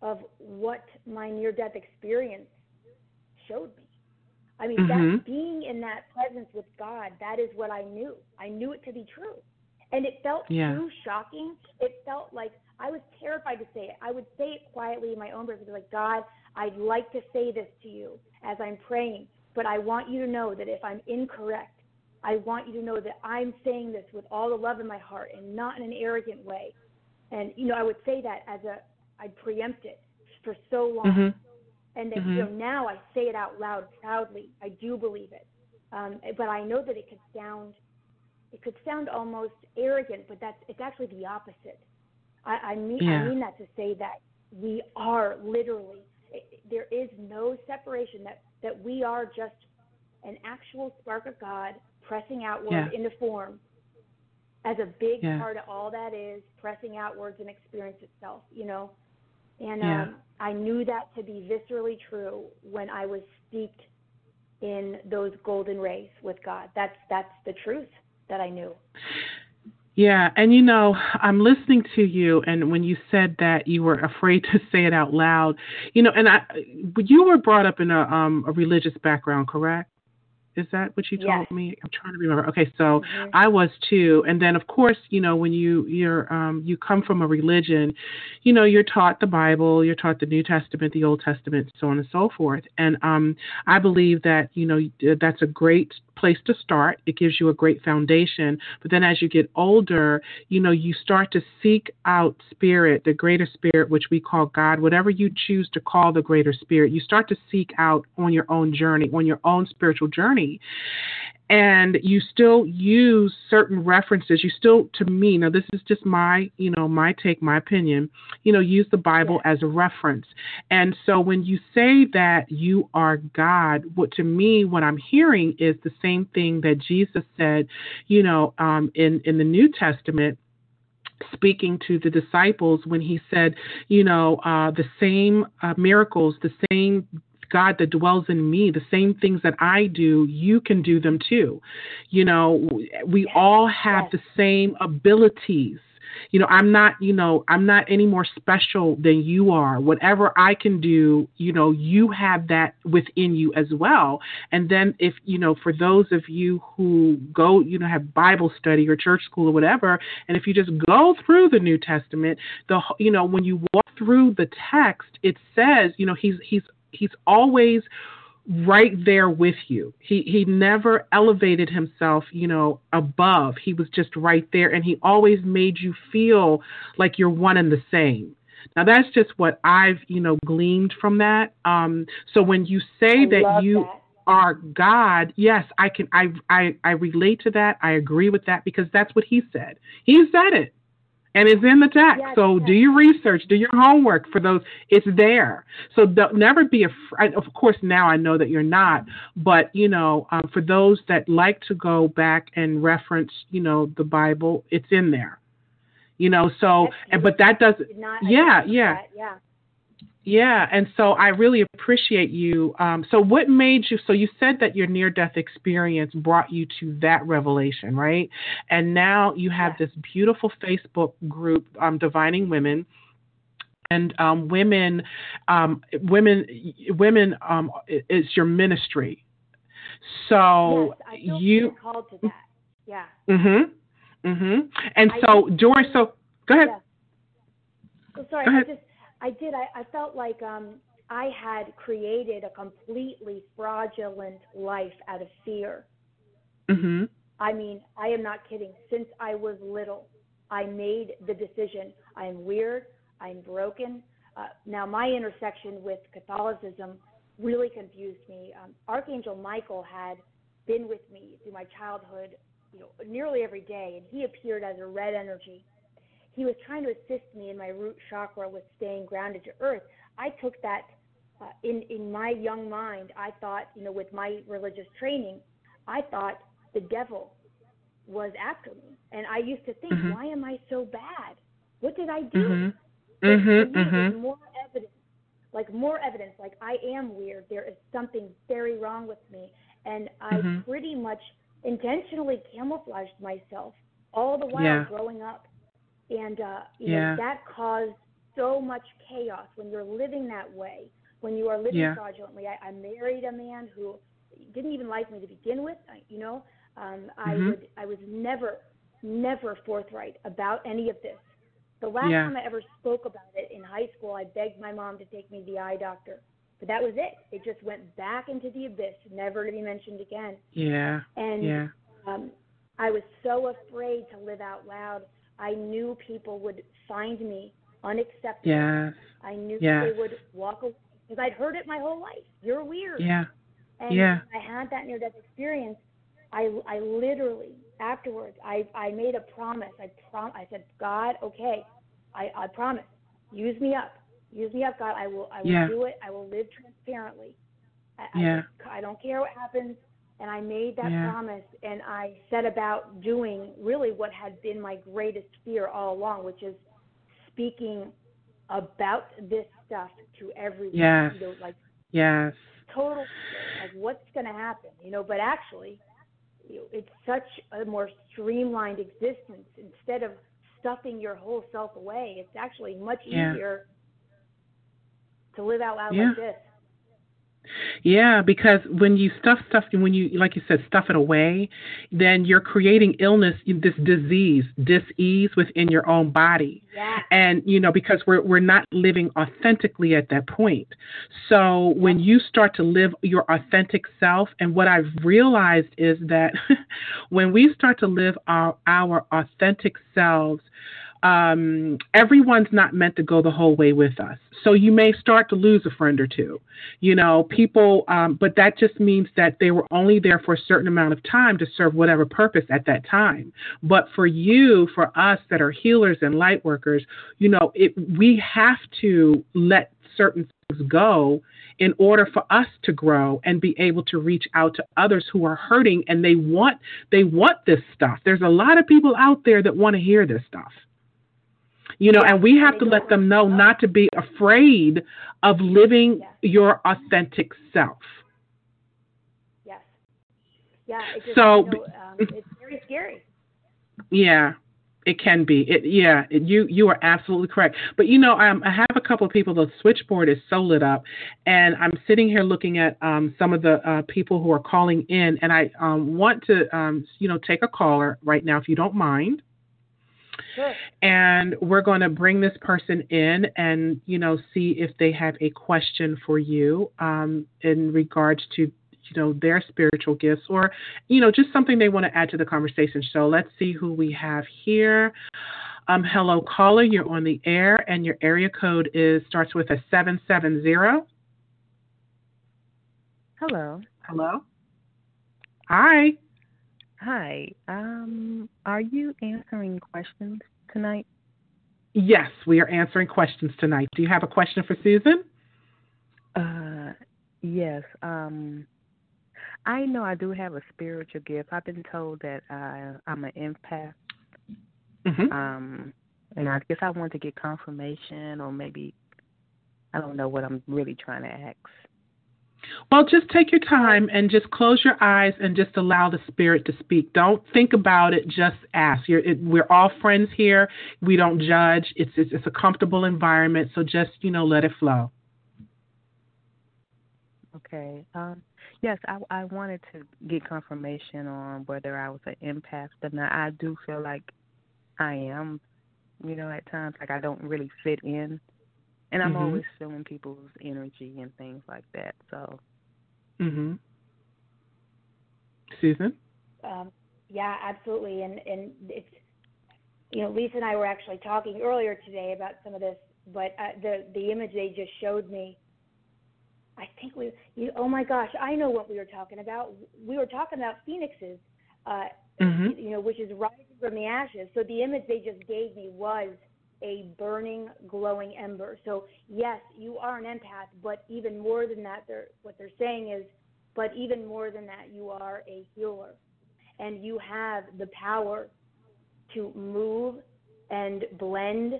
of what my near-death experience showed me. I mean, Mhm. that being in that presence with God, that is what I knew. I knew it to be true. And it felt Yeah. too shocking. It felt like I was terrified to say it. I would say it quietly in my own breath, like, God, I'd like to say this to you as I'm praying, but I want you to know that if I'm incorrect, I want you to know that I'm saying this with all the love in my heart and not in an arrogant way. And you know, I would say that as a I'd preempt it for so long. Mhm. And then Mhm. you know now I say it out loud proudly. I do believe it. Um, but I know that it could sound it could sound almost arrogant, but that's it's actually the opposite. I, I mean Yeah. I mean that to say that we are literally it, there is no separation that that we are just an actual spark of God pressing outward Yeah. into form as a big Yeah. part of all that is pressing outwards and experience itself, you know. And Yeah. um, I knew that to be viscerally true when I was steeped in those golden rays with God. That's that's the truth that I knew. Yeah, and you know, I'm listening to you, and when you said that you were afraid to say it out loud, you know, and I, you were brought up in a um a religious background, correct? Is that what you told Yes. me? I'm trying to remember. Okay, so Mhm. I was too, and then of course, you know, when you you're um you come from a religion, you know, you're taught the Bible, you're taught the New Testament, the Old Testament, so on and so forth, and um I believe that you know that's a great place to start. It gives you a great foundation, but then as you get older, you know, you start to seek out spirit, the greater spirit, which we call God, whatever you choose to call the greater spirit, you start to seek out on your own journey, on your own spiritual journey. And you still use certain references. You still, to me, now this is just my, you know, my take, my opinion, you know, use the Bible as a reference. And so when you say that you are God, what to me, what I'm hearing is the same thing that Jesus said, you know, um, in, in the New Testament speaking to the disciples when he said, you know, uh, the same uh, miracles, the same God that dwells in me, the same things that I do, you can do them too. You know, we all have yes. the same abilities. You know, I'm not, you know, I'm not any more special than you are. Whatever I can do, you know, you have that within you as well. And then if, you know, for those of you who go, you know, have Bible study or church school or whatever, and if you just go through the New Testament, the you know, when you walk through the text, it says, you know, he's he's he's always right there with you. He he never elevated himself, you know, above. He was just right there and he always made you feel like you're one and the same. Now that's just what I've, you know, gleaned from that. Um so when you say I that you that. are God, yes, I can I I I relate to that. I agree with that because that's what he said. He said it. And it's in the text. Yes, so yes. do your research, do your homework for those. It's there. So don't, never be afraid. Of course, now I know that you're not, but you know, um, for those that like to go back and reference, you know, the Bible, it's in there. You know, so and but that doesn't. Not, Yeah, yeah. yeah. Yeah, and so I really appreciate you. Um, so, what made you? So, you said that your near-death experience brought you to that revelation, right? And now you have this beautiful Facebook group, um, Divining Women, and um, women, um, women, women um, i- is your ministry. So yes, I you, called to that. Yeah. mhm, mhm. And I so during, so go ahead. Yeah. Oh, sorry. Go I ahead. just, I did. I, I felt like um, I had created a completely fraudulent life out of fear. Mhm. I mean, I am not kidding. Since I was little, I made the decision. I'm weird. I'm broken. Uh, now, my intersection with Catholicism really confused me. Um, Archangel Michael had been with me through my childhood, you know, nearly every day, and he appeared as a red energy. He was trying to assist me in my root chakra with staying grounded to earth. I took that uh, in in my young mind. I thought, you know, with my religious training, I thought the devil was after me, and I used to think, Mhm. why am I so bad? What did I do? Mhm. But Mhm. to me, it was Mhm. more evidence, like more evidence, like I am weird. There is something very wrong with me, and I Mhm. pretty much intentionally camouflaged myself all the while Yeah. growing up, and uh, you Yeah. know that caused so much chaos when you're living that way. When you are living Yeah. fraudulently, I, I married a man who didn't even like me to begin with. I, you know, um, I Mhm. would, I was never, never forthright about any of this. The last Yeah. time I ever spoke about it in high school, I begged my mom to take me to the eye doctor. But that was it. It just went back into the abyss, never to be mentioned again. Yeah. And Yeah. um, I was so afraid to live out loud. I knew people would find me unacceptable. Yeah. I knew yes. they would walk away because I'd heard it my whole life. You're weird. Yeah. And yeah. I had that near death experience. I I literally afterwards I I made a promise. I prom I said, God, okay, I I promise. Use me up. Use me up, God. I will I will yeah. do it. I will live transparently. I, yeah. I, I don't care what happens. And I made that yeah. promise and I set about doing really what had been my greatest fear all along, which is speaking about this stuff to everyone. Yes. You know, like yes. Total like what's going to happen, you know? But actually, you know, it's such a more streamlined existence. Instead of stuffing your whole self away, it's actually much yeah. easier to live out loud yeah. like this. Yeah, because when you stuff stuff, when you like you said, stuff it away, then you're creating illness, this disease, dis-ease within your own body. Yeah. And you know, because we're we're not living authentically at that point. So when you start to live your authentic self, and what I've realized is that when we start to live our our authentic selves, um, everyone's not meant to go the whole way with us. So you may start to lose a friend or two, you know, people, um, but that just means that they were only there for a certain amount of time to serve whatever purpose at that time. But for you, for us that are healers and light workers, you know, it, we have to let certain things go in order for us to grow and be able to reach out to others who are hurting and they want they want this stuff. There's a lot of people out there that want to hear this stuff. You know, and we have to let them know not to be afraid of living your authentic self. Yes. Yeah. Just, so you know, um, it's very scary. Yeah, it can be. It yeah. It, you you are absolutely correct. But you know, um, I have a couple of people. The switchboard is so lit up, and I'm sitting here looking at um, some of the uh, people who are calling in, and I um, want to um, you know take a caller right now if you don't mind. Sure. And we're going to bring this person in and, you know, see if they have a question for you um, in regards to, you know, their spiritual gifts or, you know, just something they want to add to the conversation. So let's see who we have here. Um, hello, caller. You're on the air, and your area code is starts with a seven seven zero. Hello. Hello. Hi. Hi. Um, are you answering questions tonight? Yes, we are answering questions tonight. Do you have a question for Susan? Uh, yes. Um, I know I do have a spiritual gift. I've been told that I, I'm an empath. Mm-hmm. Um, and I guess I want to get confirmation, or maybe I don't know what I'm really trying to ask. Well, just take your time and just close your eyes and just allow the spirit to speak. Don't think about it. Just ask. It, we're all friends here. We don't judge. It's, it's it's a comfortable environment. So just you know, let it flow. Okay. Um, yes, I, I wanted to get confirmation on whether I was an empath or not. I do feel like I am. You know, at times, like I don't really fit in and I'm mm-hmm. always feeling people's energy and things like that. So. Mhm. Susan. Um, yeah, absolutely, and and it's you know Lisa and I were actually talking earlier today about some of this, but uh, the the image they just showed me. I think we, you, oh my gosh, I know what we were talking about. We were talking about phoenixes, uh, mm-hmm. you know, which is rising from the ashes. So the image they just gave me was a burning, glowing ember. So yes, you are an empath, but even more than that, they're, what they're saying is, but even more than that, you are a healer, and you have the power to move and blend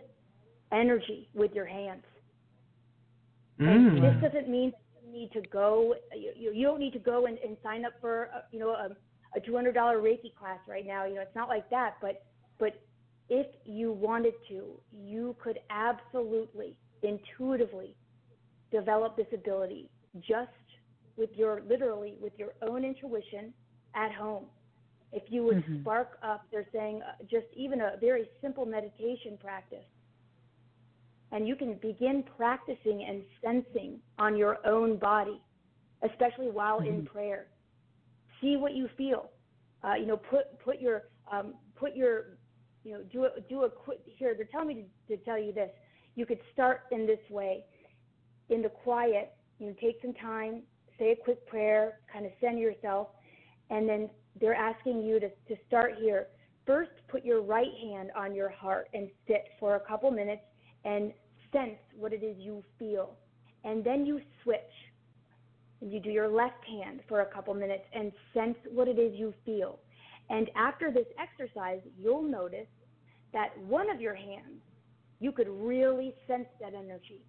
energy with your hands. Mm. This doesn't mean that you need to go. You, you don't need to go and, and sign up for, a, you know, a, a $200 Reiki class right now. You know, it's not like that, but but if you wanted to, you could absolutely, intuitively develop this ability just with your, literally, with your own intuition at home. If you would mm-hmm. spark up, they're saying uh, just even a very simple meditation practice. And you can begin practicing and sensing on your own body, especially while mm-hmm. in prayer. See what you feel uh, you know, put put your um, put your you know do a do a quick here. They're telling me to, to tell you this. You could start in this way, in the quiet. You know, take some time, say a quick prayer, kind of center yourself, and then they're asking you to to start here. First, put your right hand on your heart and sit for a couple minutes and sense what it is you feel. And then you switch and you do your left hand for a couple minutes and sense what it is you feel. And after this exercise, you'll notice that one of your hands, you could really sense that energy.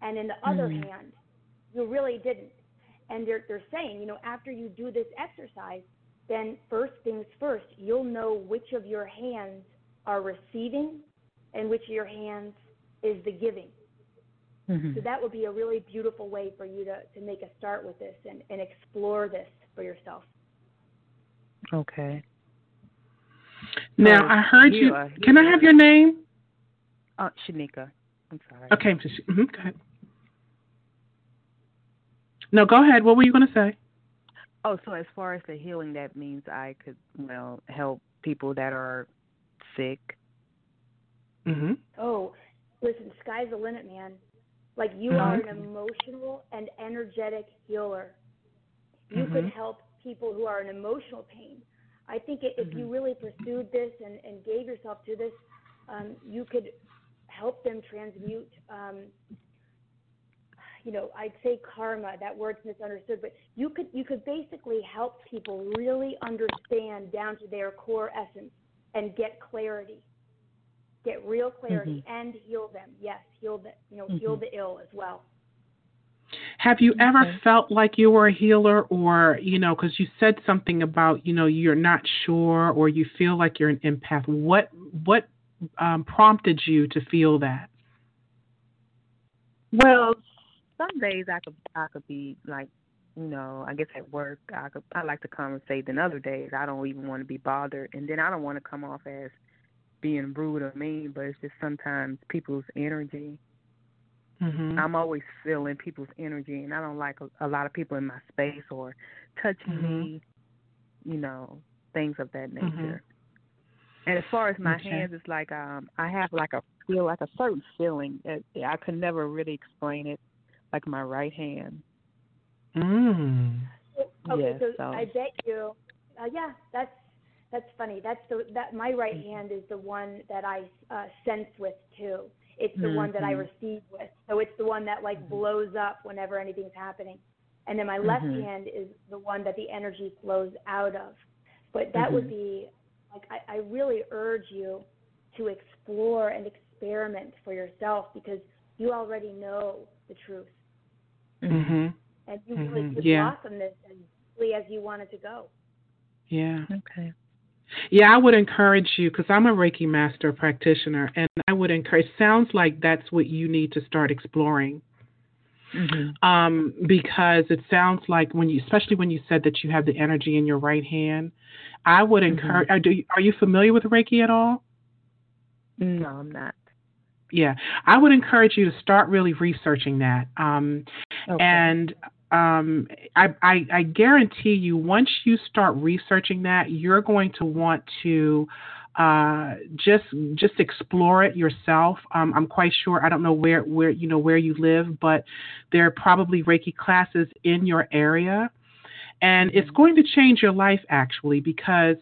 And in the mm-hmm. other hand, you really didn't. And they're, they're saying, you know, after you do this exercise, then first things first, you'll know which of your hands are receiving and which of your hands is the giving. Mm-hmm. So that would be a really beautiful way for you to, to make a start with this and, and explore this for yourself. Okay. Now, uh, I heard you. you can I have your name? Oh, Shanika. I'm sorry. Okay. Mm-hmm, go ahead. No, go ahead. What were you going to say? Oh, so as far as the healing, that means I could, well, help people that are sick. Mm Mhm. Oh, listen, sky's the limit, man. Like you mm-hmm. are an emotional and energetic healer. You mm-hmm. could help people who are in emotional pain. I think if mm-hmm. you really pursued this and, and gave yourself to this, um, you could help them transmute. Um, you know, I'd say karma. That word's misunderstood, but you could you could basically help people really understand down to their core essence and get clarity get real clarity mm-hmm. and heal them. Yes, heal the you know mm-hmm. heal the ill as well. Have you ever okay. felt like you were a healer, or you know, because you said something about you know you're not sure, or you feel like you're an empath? What what um, prompted you to feel that? Well, some days I could I could be like, you know, I guess at work I could I like to conversate. Then other days I don't even want to be bothered, and then I don't want to come off as being rude or mean, but it's just sometimes people's energy. Mm-hmm. I'm always feeling people's energy, and I don't like a, a lot of people in my space or touching mm-hmm. me, you know, things of that mm-hmm. nature. Mm-hmm. And as far as my okay. hands, it's like um I have like a feel like a certain feeling that I could never really explain it, like my right hand. Mm. Okay, yes, so, so I bet you, uh, yeah, that's that's funny. That's the that my right mm-hmm. hand is the one that I uh, sense with too. It's the mm-hmm. one that I mm-hmm. receive with. So it's the one that like mm-hmm. blows up whenever anything's happening. And then my left mm-hmm. hand is the one that the energy flows out of. But that would mm-hmm. be like I, I really urge you to explore and experiment for yourself because you already know the truth. Mm-hmm. And you really could yeah. blossom this as quickly as you want it to go. Yeah. Okay. Yeah, I would encourage you because I'm a Reiki master practitioner, and I would encourage. Sounds like that's what you need to start exploring. Mm-hmm. Um, because it sounds like when you, especially when you said that you have the energy in your right hand, I would mm-hmm. encourage. Are, you, are you familiar with Reiki at all? No, I'm not. Yeah, I would encourage you to start really researching that. Um, okay. And um, I, I, I guarantee you, once you start researching that, you're going to want to uh, just just explore it yourself. Um, I'm quite sure. I don't know where where you know where you live, but there are probably Reiki classes in your area, and it's mm-hmm. going to change your life actually because.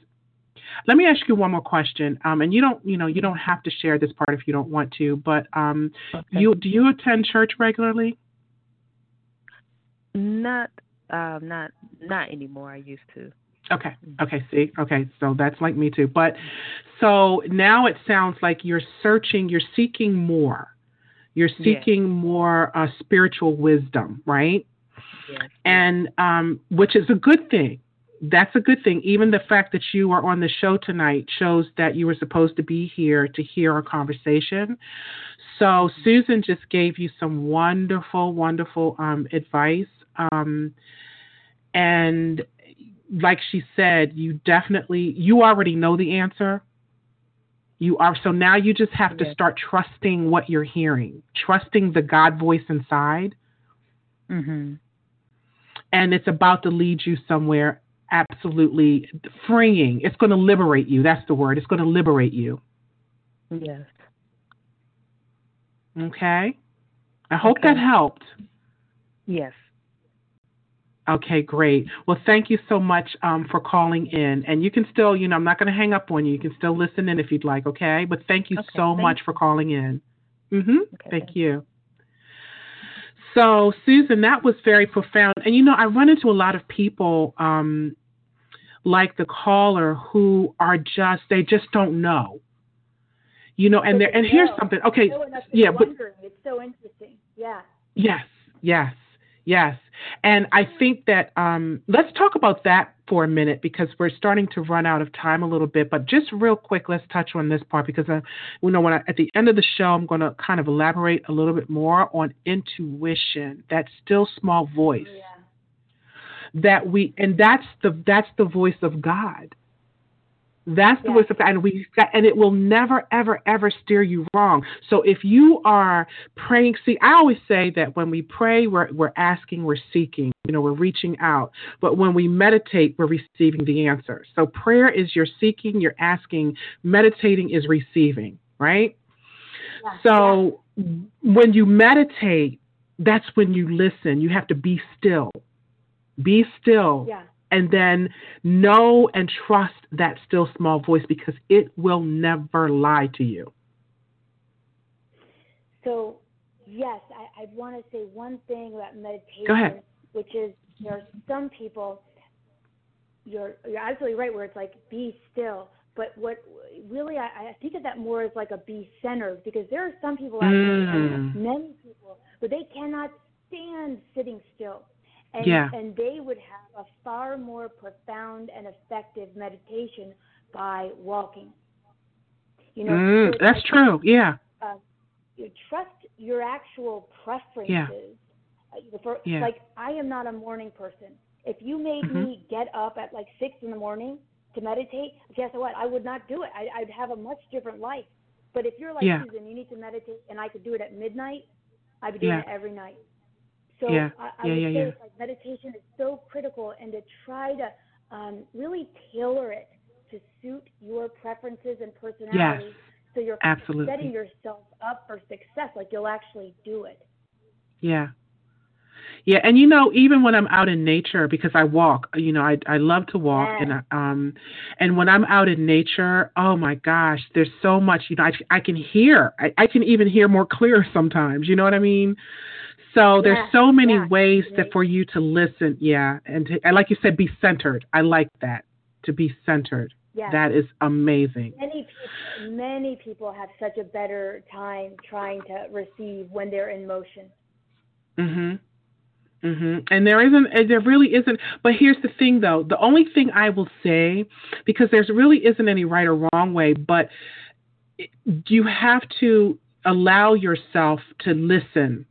Let me ask you one more question, um, and you don't, you know, you don't have to share this part if you don't want to. But um, okay. you do you attend church regularly? Not, uh, not, not anymore. I used to. Okay. Okay. See. Okay. So that's like me too. But so now it sounds like you're searching. You're seeking more. You're seeking more uh, spiritual wisdom, right? Yes. And um, which is a good thing. That's a good thing. Even the fact that you are on the show tonight shows that you were supposed to be here to hear our conversation. So mm-hmm. Susan just gave you some wonderful, wonderful um, advice um, and like she said, you definitely you already know the answer. You are so now you just have to start trusting what you're hearing, trusting the God voice inside. Mm-hmm. And it's about to lead you somewhere absolutely freeing. It's going to liberate you. That's the word. It's going to liberate you. Yes. Okay. I hope Okay. that helped. Yes. Okay, great. Well, thank you so much um, for calling in. And you can still, you know, I'm not going to hang up on you. You can still listen in if you'd like, okay? But thank you Okay, so much for calling in. Mm-hmm. Okay, thank thank you. So, Susan, that was very profound. And, you know, I run into a lot of people um, like the caller who are just, they just don't know. You know, and But they're, and here's something. Okay, Know enough to yeah, but it's so interesting. Yeah. Yes, yes, yes. And I think that um, let's talk about that for a minute because we're starting to run out of time a little bit. But just real quick, let's touch on this part because uh, you know when I, at the end of the show, I'm going to kind of elaborate a little bit more on intuition, that still small voice Yeah. that we, and that's the that's the voice of God. That's the voice of God, and we and it will never, ever, ever steer you wrong. So if you are praying, see, I always say that when we pray, we're we're asking, we're seeking, you know, we're reaching out. But when we meditate, we're receiving the answer. So prayer is you're seeking, you're asking. Meditating is receiving, right? Yeah. So when you meditate, that's when you listen. You have to be still. Be still Yeah. And then know and trust that still small voice because it will never lie to you. So, yes, I, I want to say one thing about meditation, Go ahead. which is there are some people. You're you're absolutely right where it's like be still, but what really I, I think of that more as like a be centered because there are some people out there, Mm. many people, but they cannot stand sitting still. And, Yeah. and they would have a far more profound and effective meditation by walking. You know, Mm, so that's like- true. Yeah. uh, you trust your actual preferences. Yeah. Uh, for, Yeah. Like I am not a morning person. If you made Mhm. me get up at like six in the morning to meditate, guess what? I would not do it. I, I'd have a much different life. But if you're like Yeah. Susan, you need to meditate, and I could do it at midnight. I'd be doing Yeah. it every night. So Yeah. I, I Yeah, would yeah, say yeah. like meditation is so critical, and to try to um, really tailor it to suit your preferences and personality. Yes. So you're Absolutely. setting yourself up for success, like you'll actually do it. Yeah. Yeah, and you know, even when I'm out in nature, because I walk, you know, I I love to walk, Yes. and I, um, and when I'm out in nature, oh my gosh, there's so much, you know, I I can hear, I, I can even hear more clear sometimes. You know what I mean? So there's Yeah, so many yeah, ways that for you to listen, yeah, and to, and like you said, be centered. I like that to be centered. Yeah. That is amazing. Many people, many people have such a better time trying to receive when they're in motion. Mhm. Mhm. And there isn't there really isn't but here's the thing though. The only thing I will say because there's really isn't any right or wrong way, but you have to allow yourself to listen.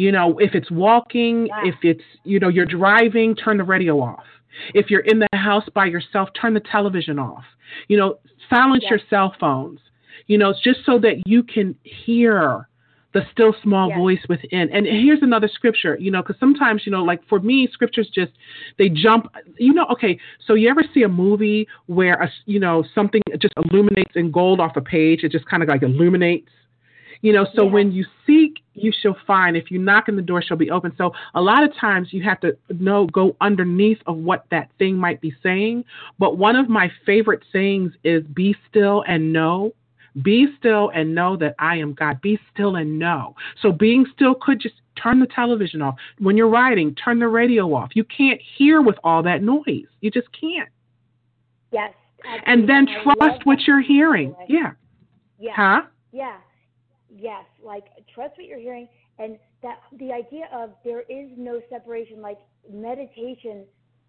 You know, if it's walking, Yeah. if it's, you know, you're driving, turn the radio off. If you're in the house by yourself, turn the television off. You know, silence Yeah. your cell phones. You know, it's just so that you can hear the still small Yes. voice within. And here's another scripture, you know, because sometimes, you know, like for me, scriptures just they jump. You know, okay, so you ever see a movie where a you know something just illuminates in gold off a page? It just kind of like illuminates. You know, so Yeah. when you seek, you shall find. If you knock on the door, shall be open. So a lot of times you have to know go underneath of what that thing might be saying. But one of my favorite sayings is "Be still and know." Be still and know that I am God. Be still and know. So being still could just turn the television off. When you're riding, turn the radio off. You can't hear with all that noise. You just can't. Yes. And then absolutely. I love trust what you're hearing. Yeah. Yeah. Huh? Yeah. Yes. Like trust what you're hearing and that the idea of there is no separation, like meditation,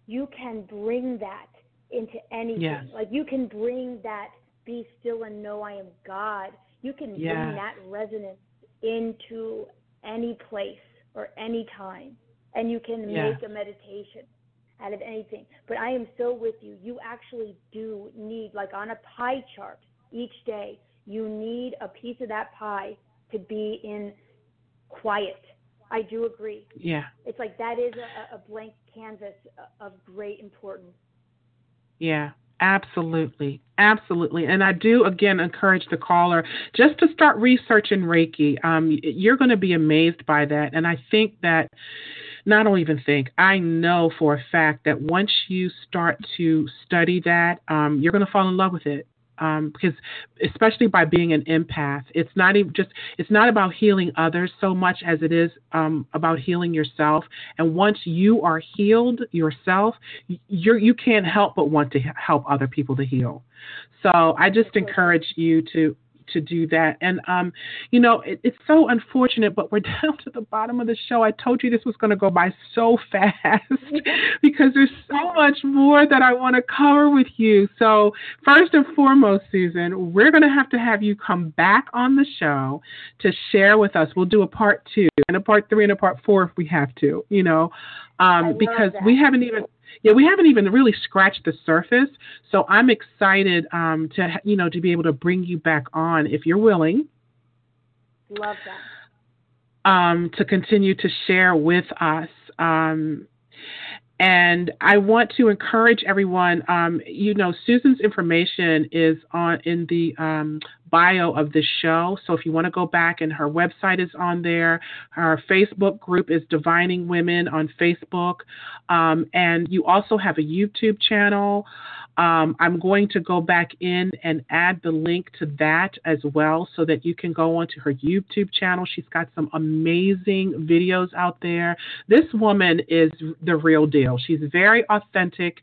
you can bring that into anything. Yes. Like you can bring that be still and know I am God. You can Yes. bring that resonance into any place or any time. And you can Yes. make a meditation out of anything. But I am so with you. You actually do need, like on a pie chart each day, you need a piece of that pie to be in quiet. I do agree. Yeah. It's like that is a, a blank canvas of great importance. Yeah, Absolutely. Absolutely. And I do, again, encourage the caller just to start researching Reiki. Um, you're going to be amazed by that. And I think that, not only even think, I know for a fact that once you start to study that, um, you're going to fall in love with it um, because especially by being an empath, it's not even just it's not about healing others so much as it is um, about healing yourself. And once you are healed yourself, you you can't help but want to help other people to heal. So I just encourage you to to do that. And, um, you know, it, it's so unfortunate, but we're down to the bottom of the show. I told you this was going to go by so fast because there's so much more that I want to cover with you. So, first and foremost, Susan, we're going to have to have you come back on the show to share with us. We'll do a part two and a part three and a part four if we have to, you know, um, because we haven't even yeah, we haven't even really scratched the surface. So I'm excited um, to you know to be able to bring you back on if you're willing. Love that. Um, to continue to share with us. Um, and I want to encourage everyone. Um, you know, Susan's information is on in the um, bio of the show. So if you want to go back, and her website is on there. Her Facebook group is Divining Women on Facebook, um, and you also have a YouTube channel. Um, I'm going to go back in and add the link to that as well so that you can go onto her YouTube channel. She's got some amazing videos out there. This woman is the real deal. She's very authentic.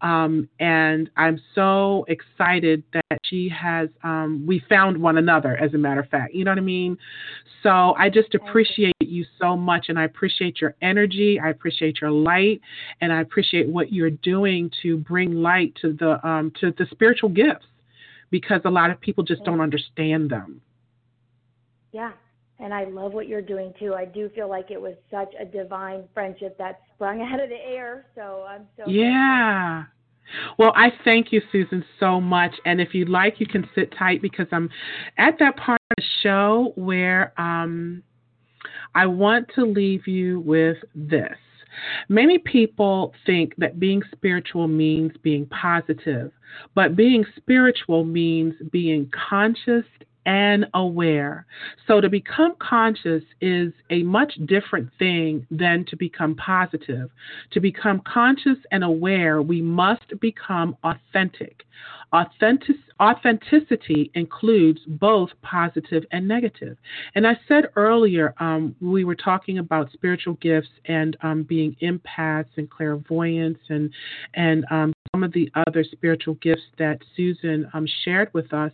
Um, and I'm so excited that she has, um, we found one another, as a matter of fact. You know what I mean? So I just appreciate you so much, and I appreciate your energy. I appreciate your light, and I appreciate what you're doing to bring light to the um, to the spiritual gifts, because a lot of people just don't understand them. Yeah, and I love what you're doing too. I do feel like it was such a divine friendship that sprung out of the air. So I'm so yeah. Well, I thank you, Susan, so much. And if you'd like, you can sit tight because I'm at that part of the show where um, I want to leave you with this. Many people think that being spiritual means being positive, but being spiritual means being conscious and aware. So to become conscious is a much different thing than to become positive. To become conscious and aware, we must become authentic. Authentic, authenticity includes both positive and negative. And I said earlier, um, we were talking about spiritual gifts and um, being empaths and clairvoyance and and um, some of the other spiritual gifts that Susan um, shared with us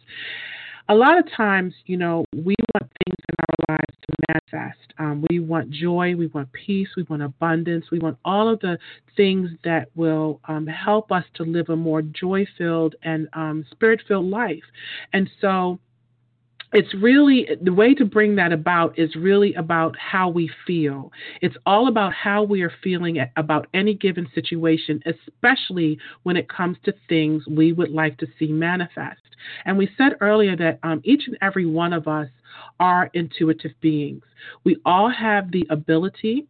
a lot of times, you know, we want things in our lives to manifest. Um, we want joy, we want peace, we want abundance, we want all of the things that will um, help us to live a more joy filled and um, spirit filled life. And so, it's really the way to bring that about is really about how we feel. It's all about how we are feeling about any given situation, especially when it comes to things we would like to see manifest. And we said earlier that um, each and every one of us are intuitive beings. We all have the ability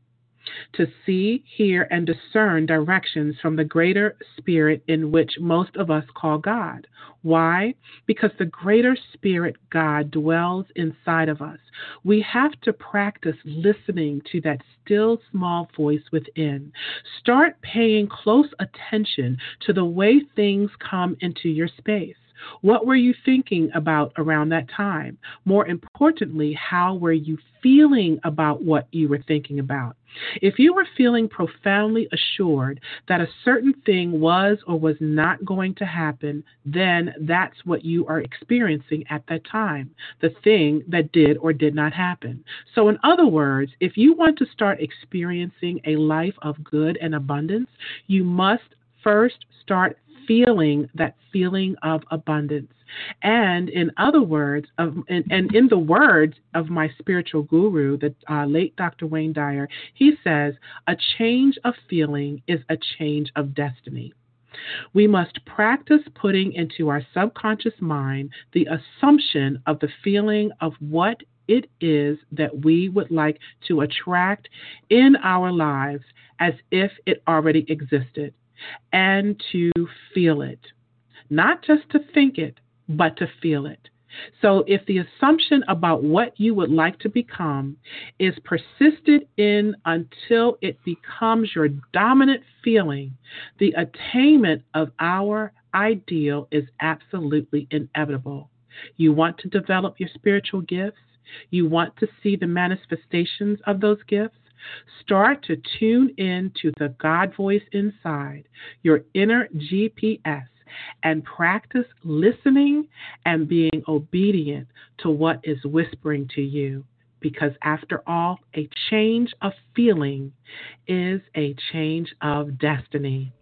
to see, hear, and discern directions from the greater spirit in which most of us call God. Why? Because the greater spirit, God, dwells inside of us. We have to practice listening to that still small voice within. Start paying close attention to the way things come into your space. What were you thinking about around that time? More importantly, how were you feeling about what you were thinking about? If you were feeling profoundly assured that a certain thing was or was not going to happen, then that's what you are experiencing at that time, the thing that did or did not happen. So, in other words, if you want to start experiencing a life of good and abundance, you must first start feeling that feeling of abundance. And in other words, of, and, and in the words of my spiritual guru, the uh, late Dr. Wayne Dyer, he says, a change of feeling is a change of destiny. We must practice putting into our subconscious mind the assumption of the feeling of what it is that we would like to attract in our lives as if it already existed and to feel it. Not just to think it, but to feel it. So, if the assumption about what you would like to become is persisted in until it becomes your dominant feeling, the attainment of our ideal is absolutely inevitable. You want to develop your spiritual gifts, you want to see the manifestations of those gifts. Start to tune in to the God voice inside, your inner GPS and practice listening and being obedient to what is whispering to you. Because after all, a change of feeling is a change of destiny.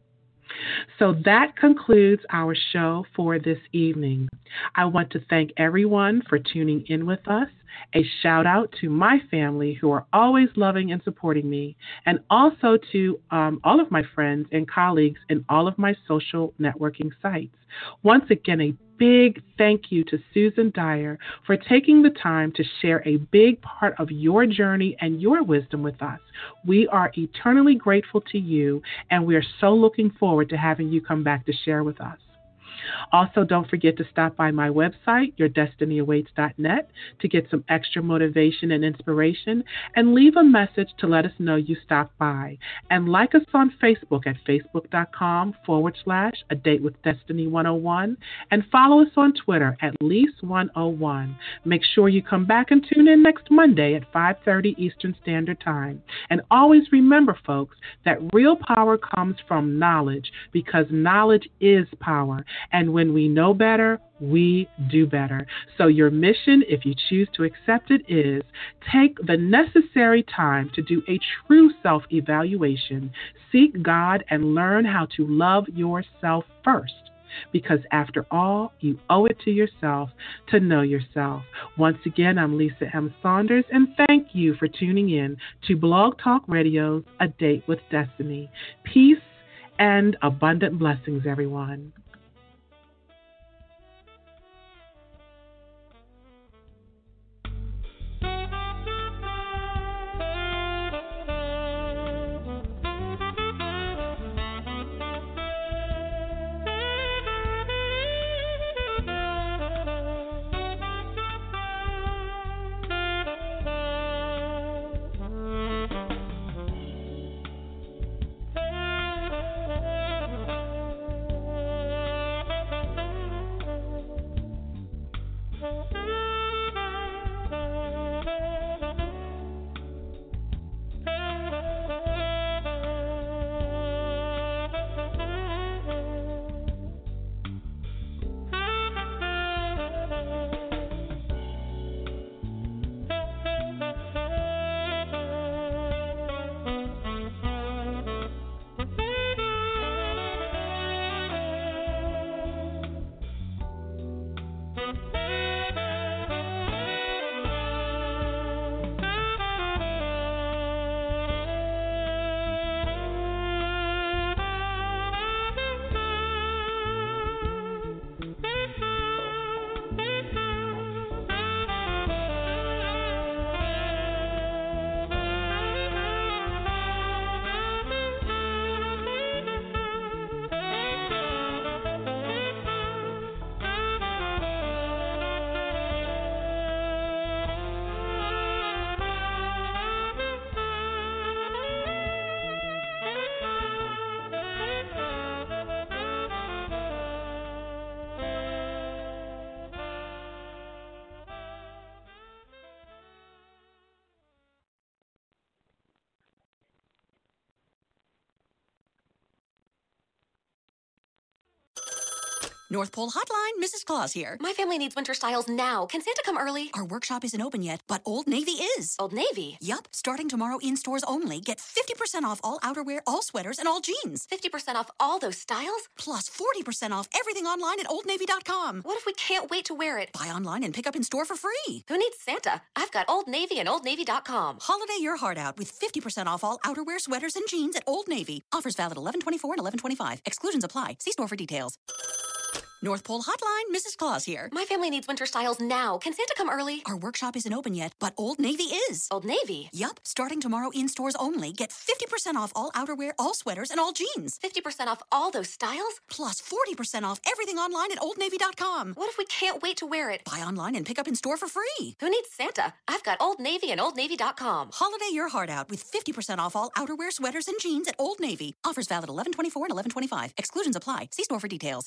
So that concludes our show for this evening. I want to thank everyone for tuning in with us. A shout out to my family who are always loving and supporting me, and also to um, all of my friends and colleagues in all of my social networking sites. Once again, a big thank you to Susan Dyer for taking the time to share a big part of your journey and your wisdom with us. We are eternally grateful to you, and we are so looking forward to having you come back to share with us. Also, don't forget to stop by my website, yourdestinyawaits.net, to get some extra motivation and inspiration, and leave a message to let us know you stopped by. And like us on Facebook at facebook.com forward slash a date with destiny 101, and follow us on Twitter at lyse 101. Make sure you come back and tune in next Monday at 5:30 Eastern Standard Time. And always remember, folks, that real power comes from knowledge because knowledge is power. And when we know better, we do better. So, your mission, if you choose to accept it, is take the necessary time to do a true self evaluation, seek God, and learn how to love yourself first. Because after all, you owe it to yourself to know yourself. Once again, I'm Lisa M. Saunders, and thank you for tuning in to Blog Talk Radio's A Date with Destiny. Peace and abundant blessings, everyone. North Pole Hotline, Mrs. Claus here. My family needs winter styles now. Can Santa come early? Our workshop isn't open yet, but Old Navy is. Old Navy? Yup. Starting tomorrow in stores only, get 50% off all outerwear, all sweaters, and all jeans. 50% off all those styles? Plus 40% off everything online at OldNavy.com. What if we can't wait to wear it? Buy online and pick up in store for free. Who needs Santa? I've got Old Navy and OldNavy.com. Holiday your heart out with 50% off all outerwear, sweaters, and jeans at Old Navy. Offers valid 1124 and 1125. Exclusions apply. See store for details. North Pole Hotline, Mrs. Claus here. My family needs winter styles now. Can Santa come early? Our workshop isn't open yet, but Old Navy is. Old Navy? Yup, starting tomorrow in stores only. Get 50% off all outerwear, all sweaters, and all jeans. 50% off all those styles? Plus 40% off everything online at oldnavy.com. What if we can't wait to wear it? Buy online and pick up in store for free. Who needs Santa? I've got Old Navy and OldNavy.com. Holiday your heart out with 50% off all outerwear, sweaters, and jeans at Old Navy. Offers valid 1124 and 1125. Exclusions apply. See store for details.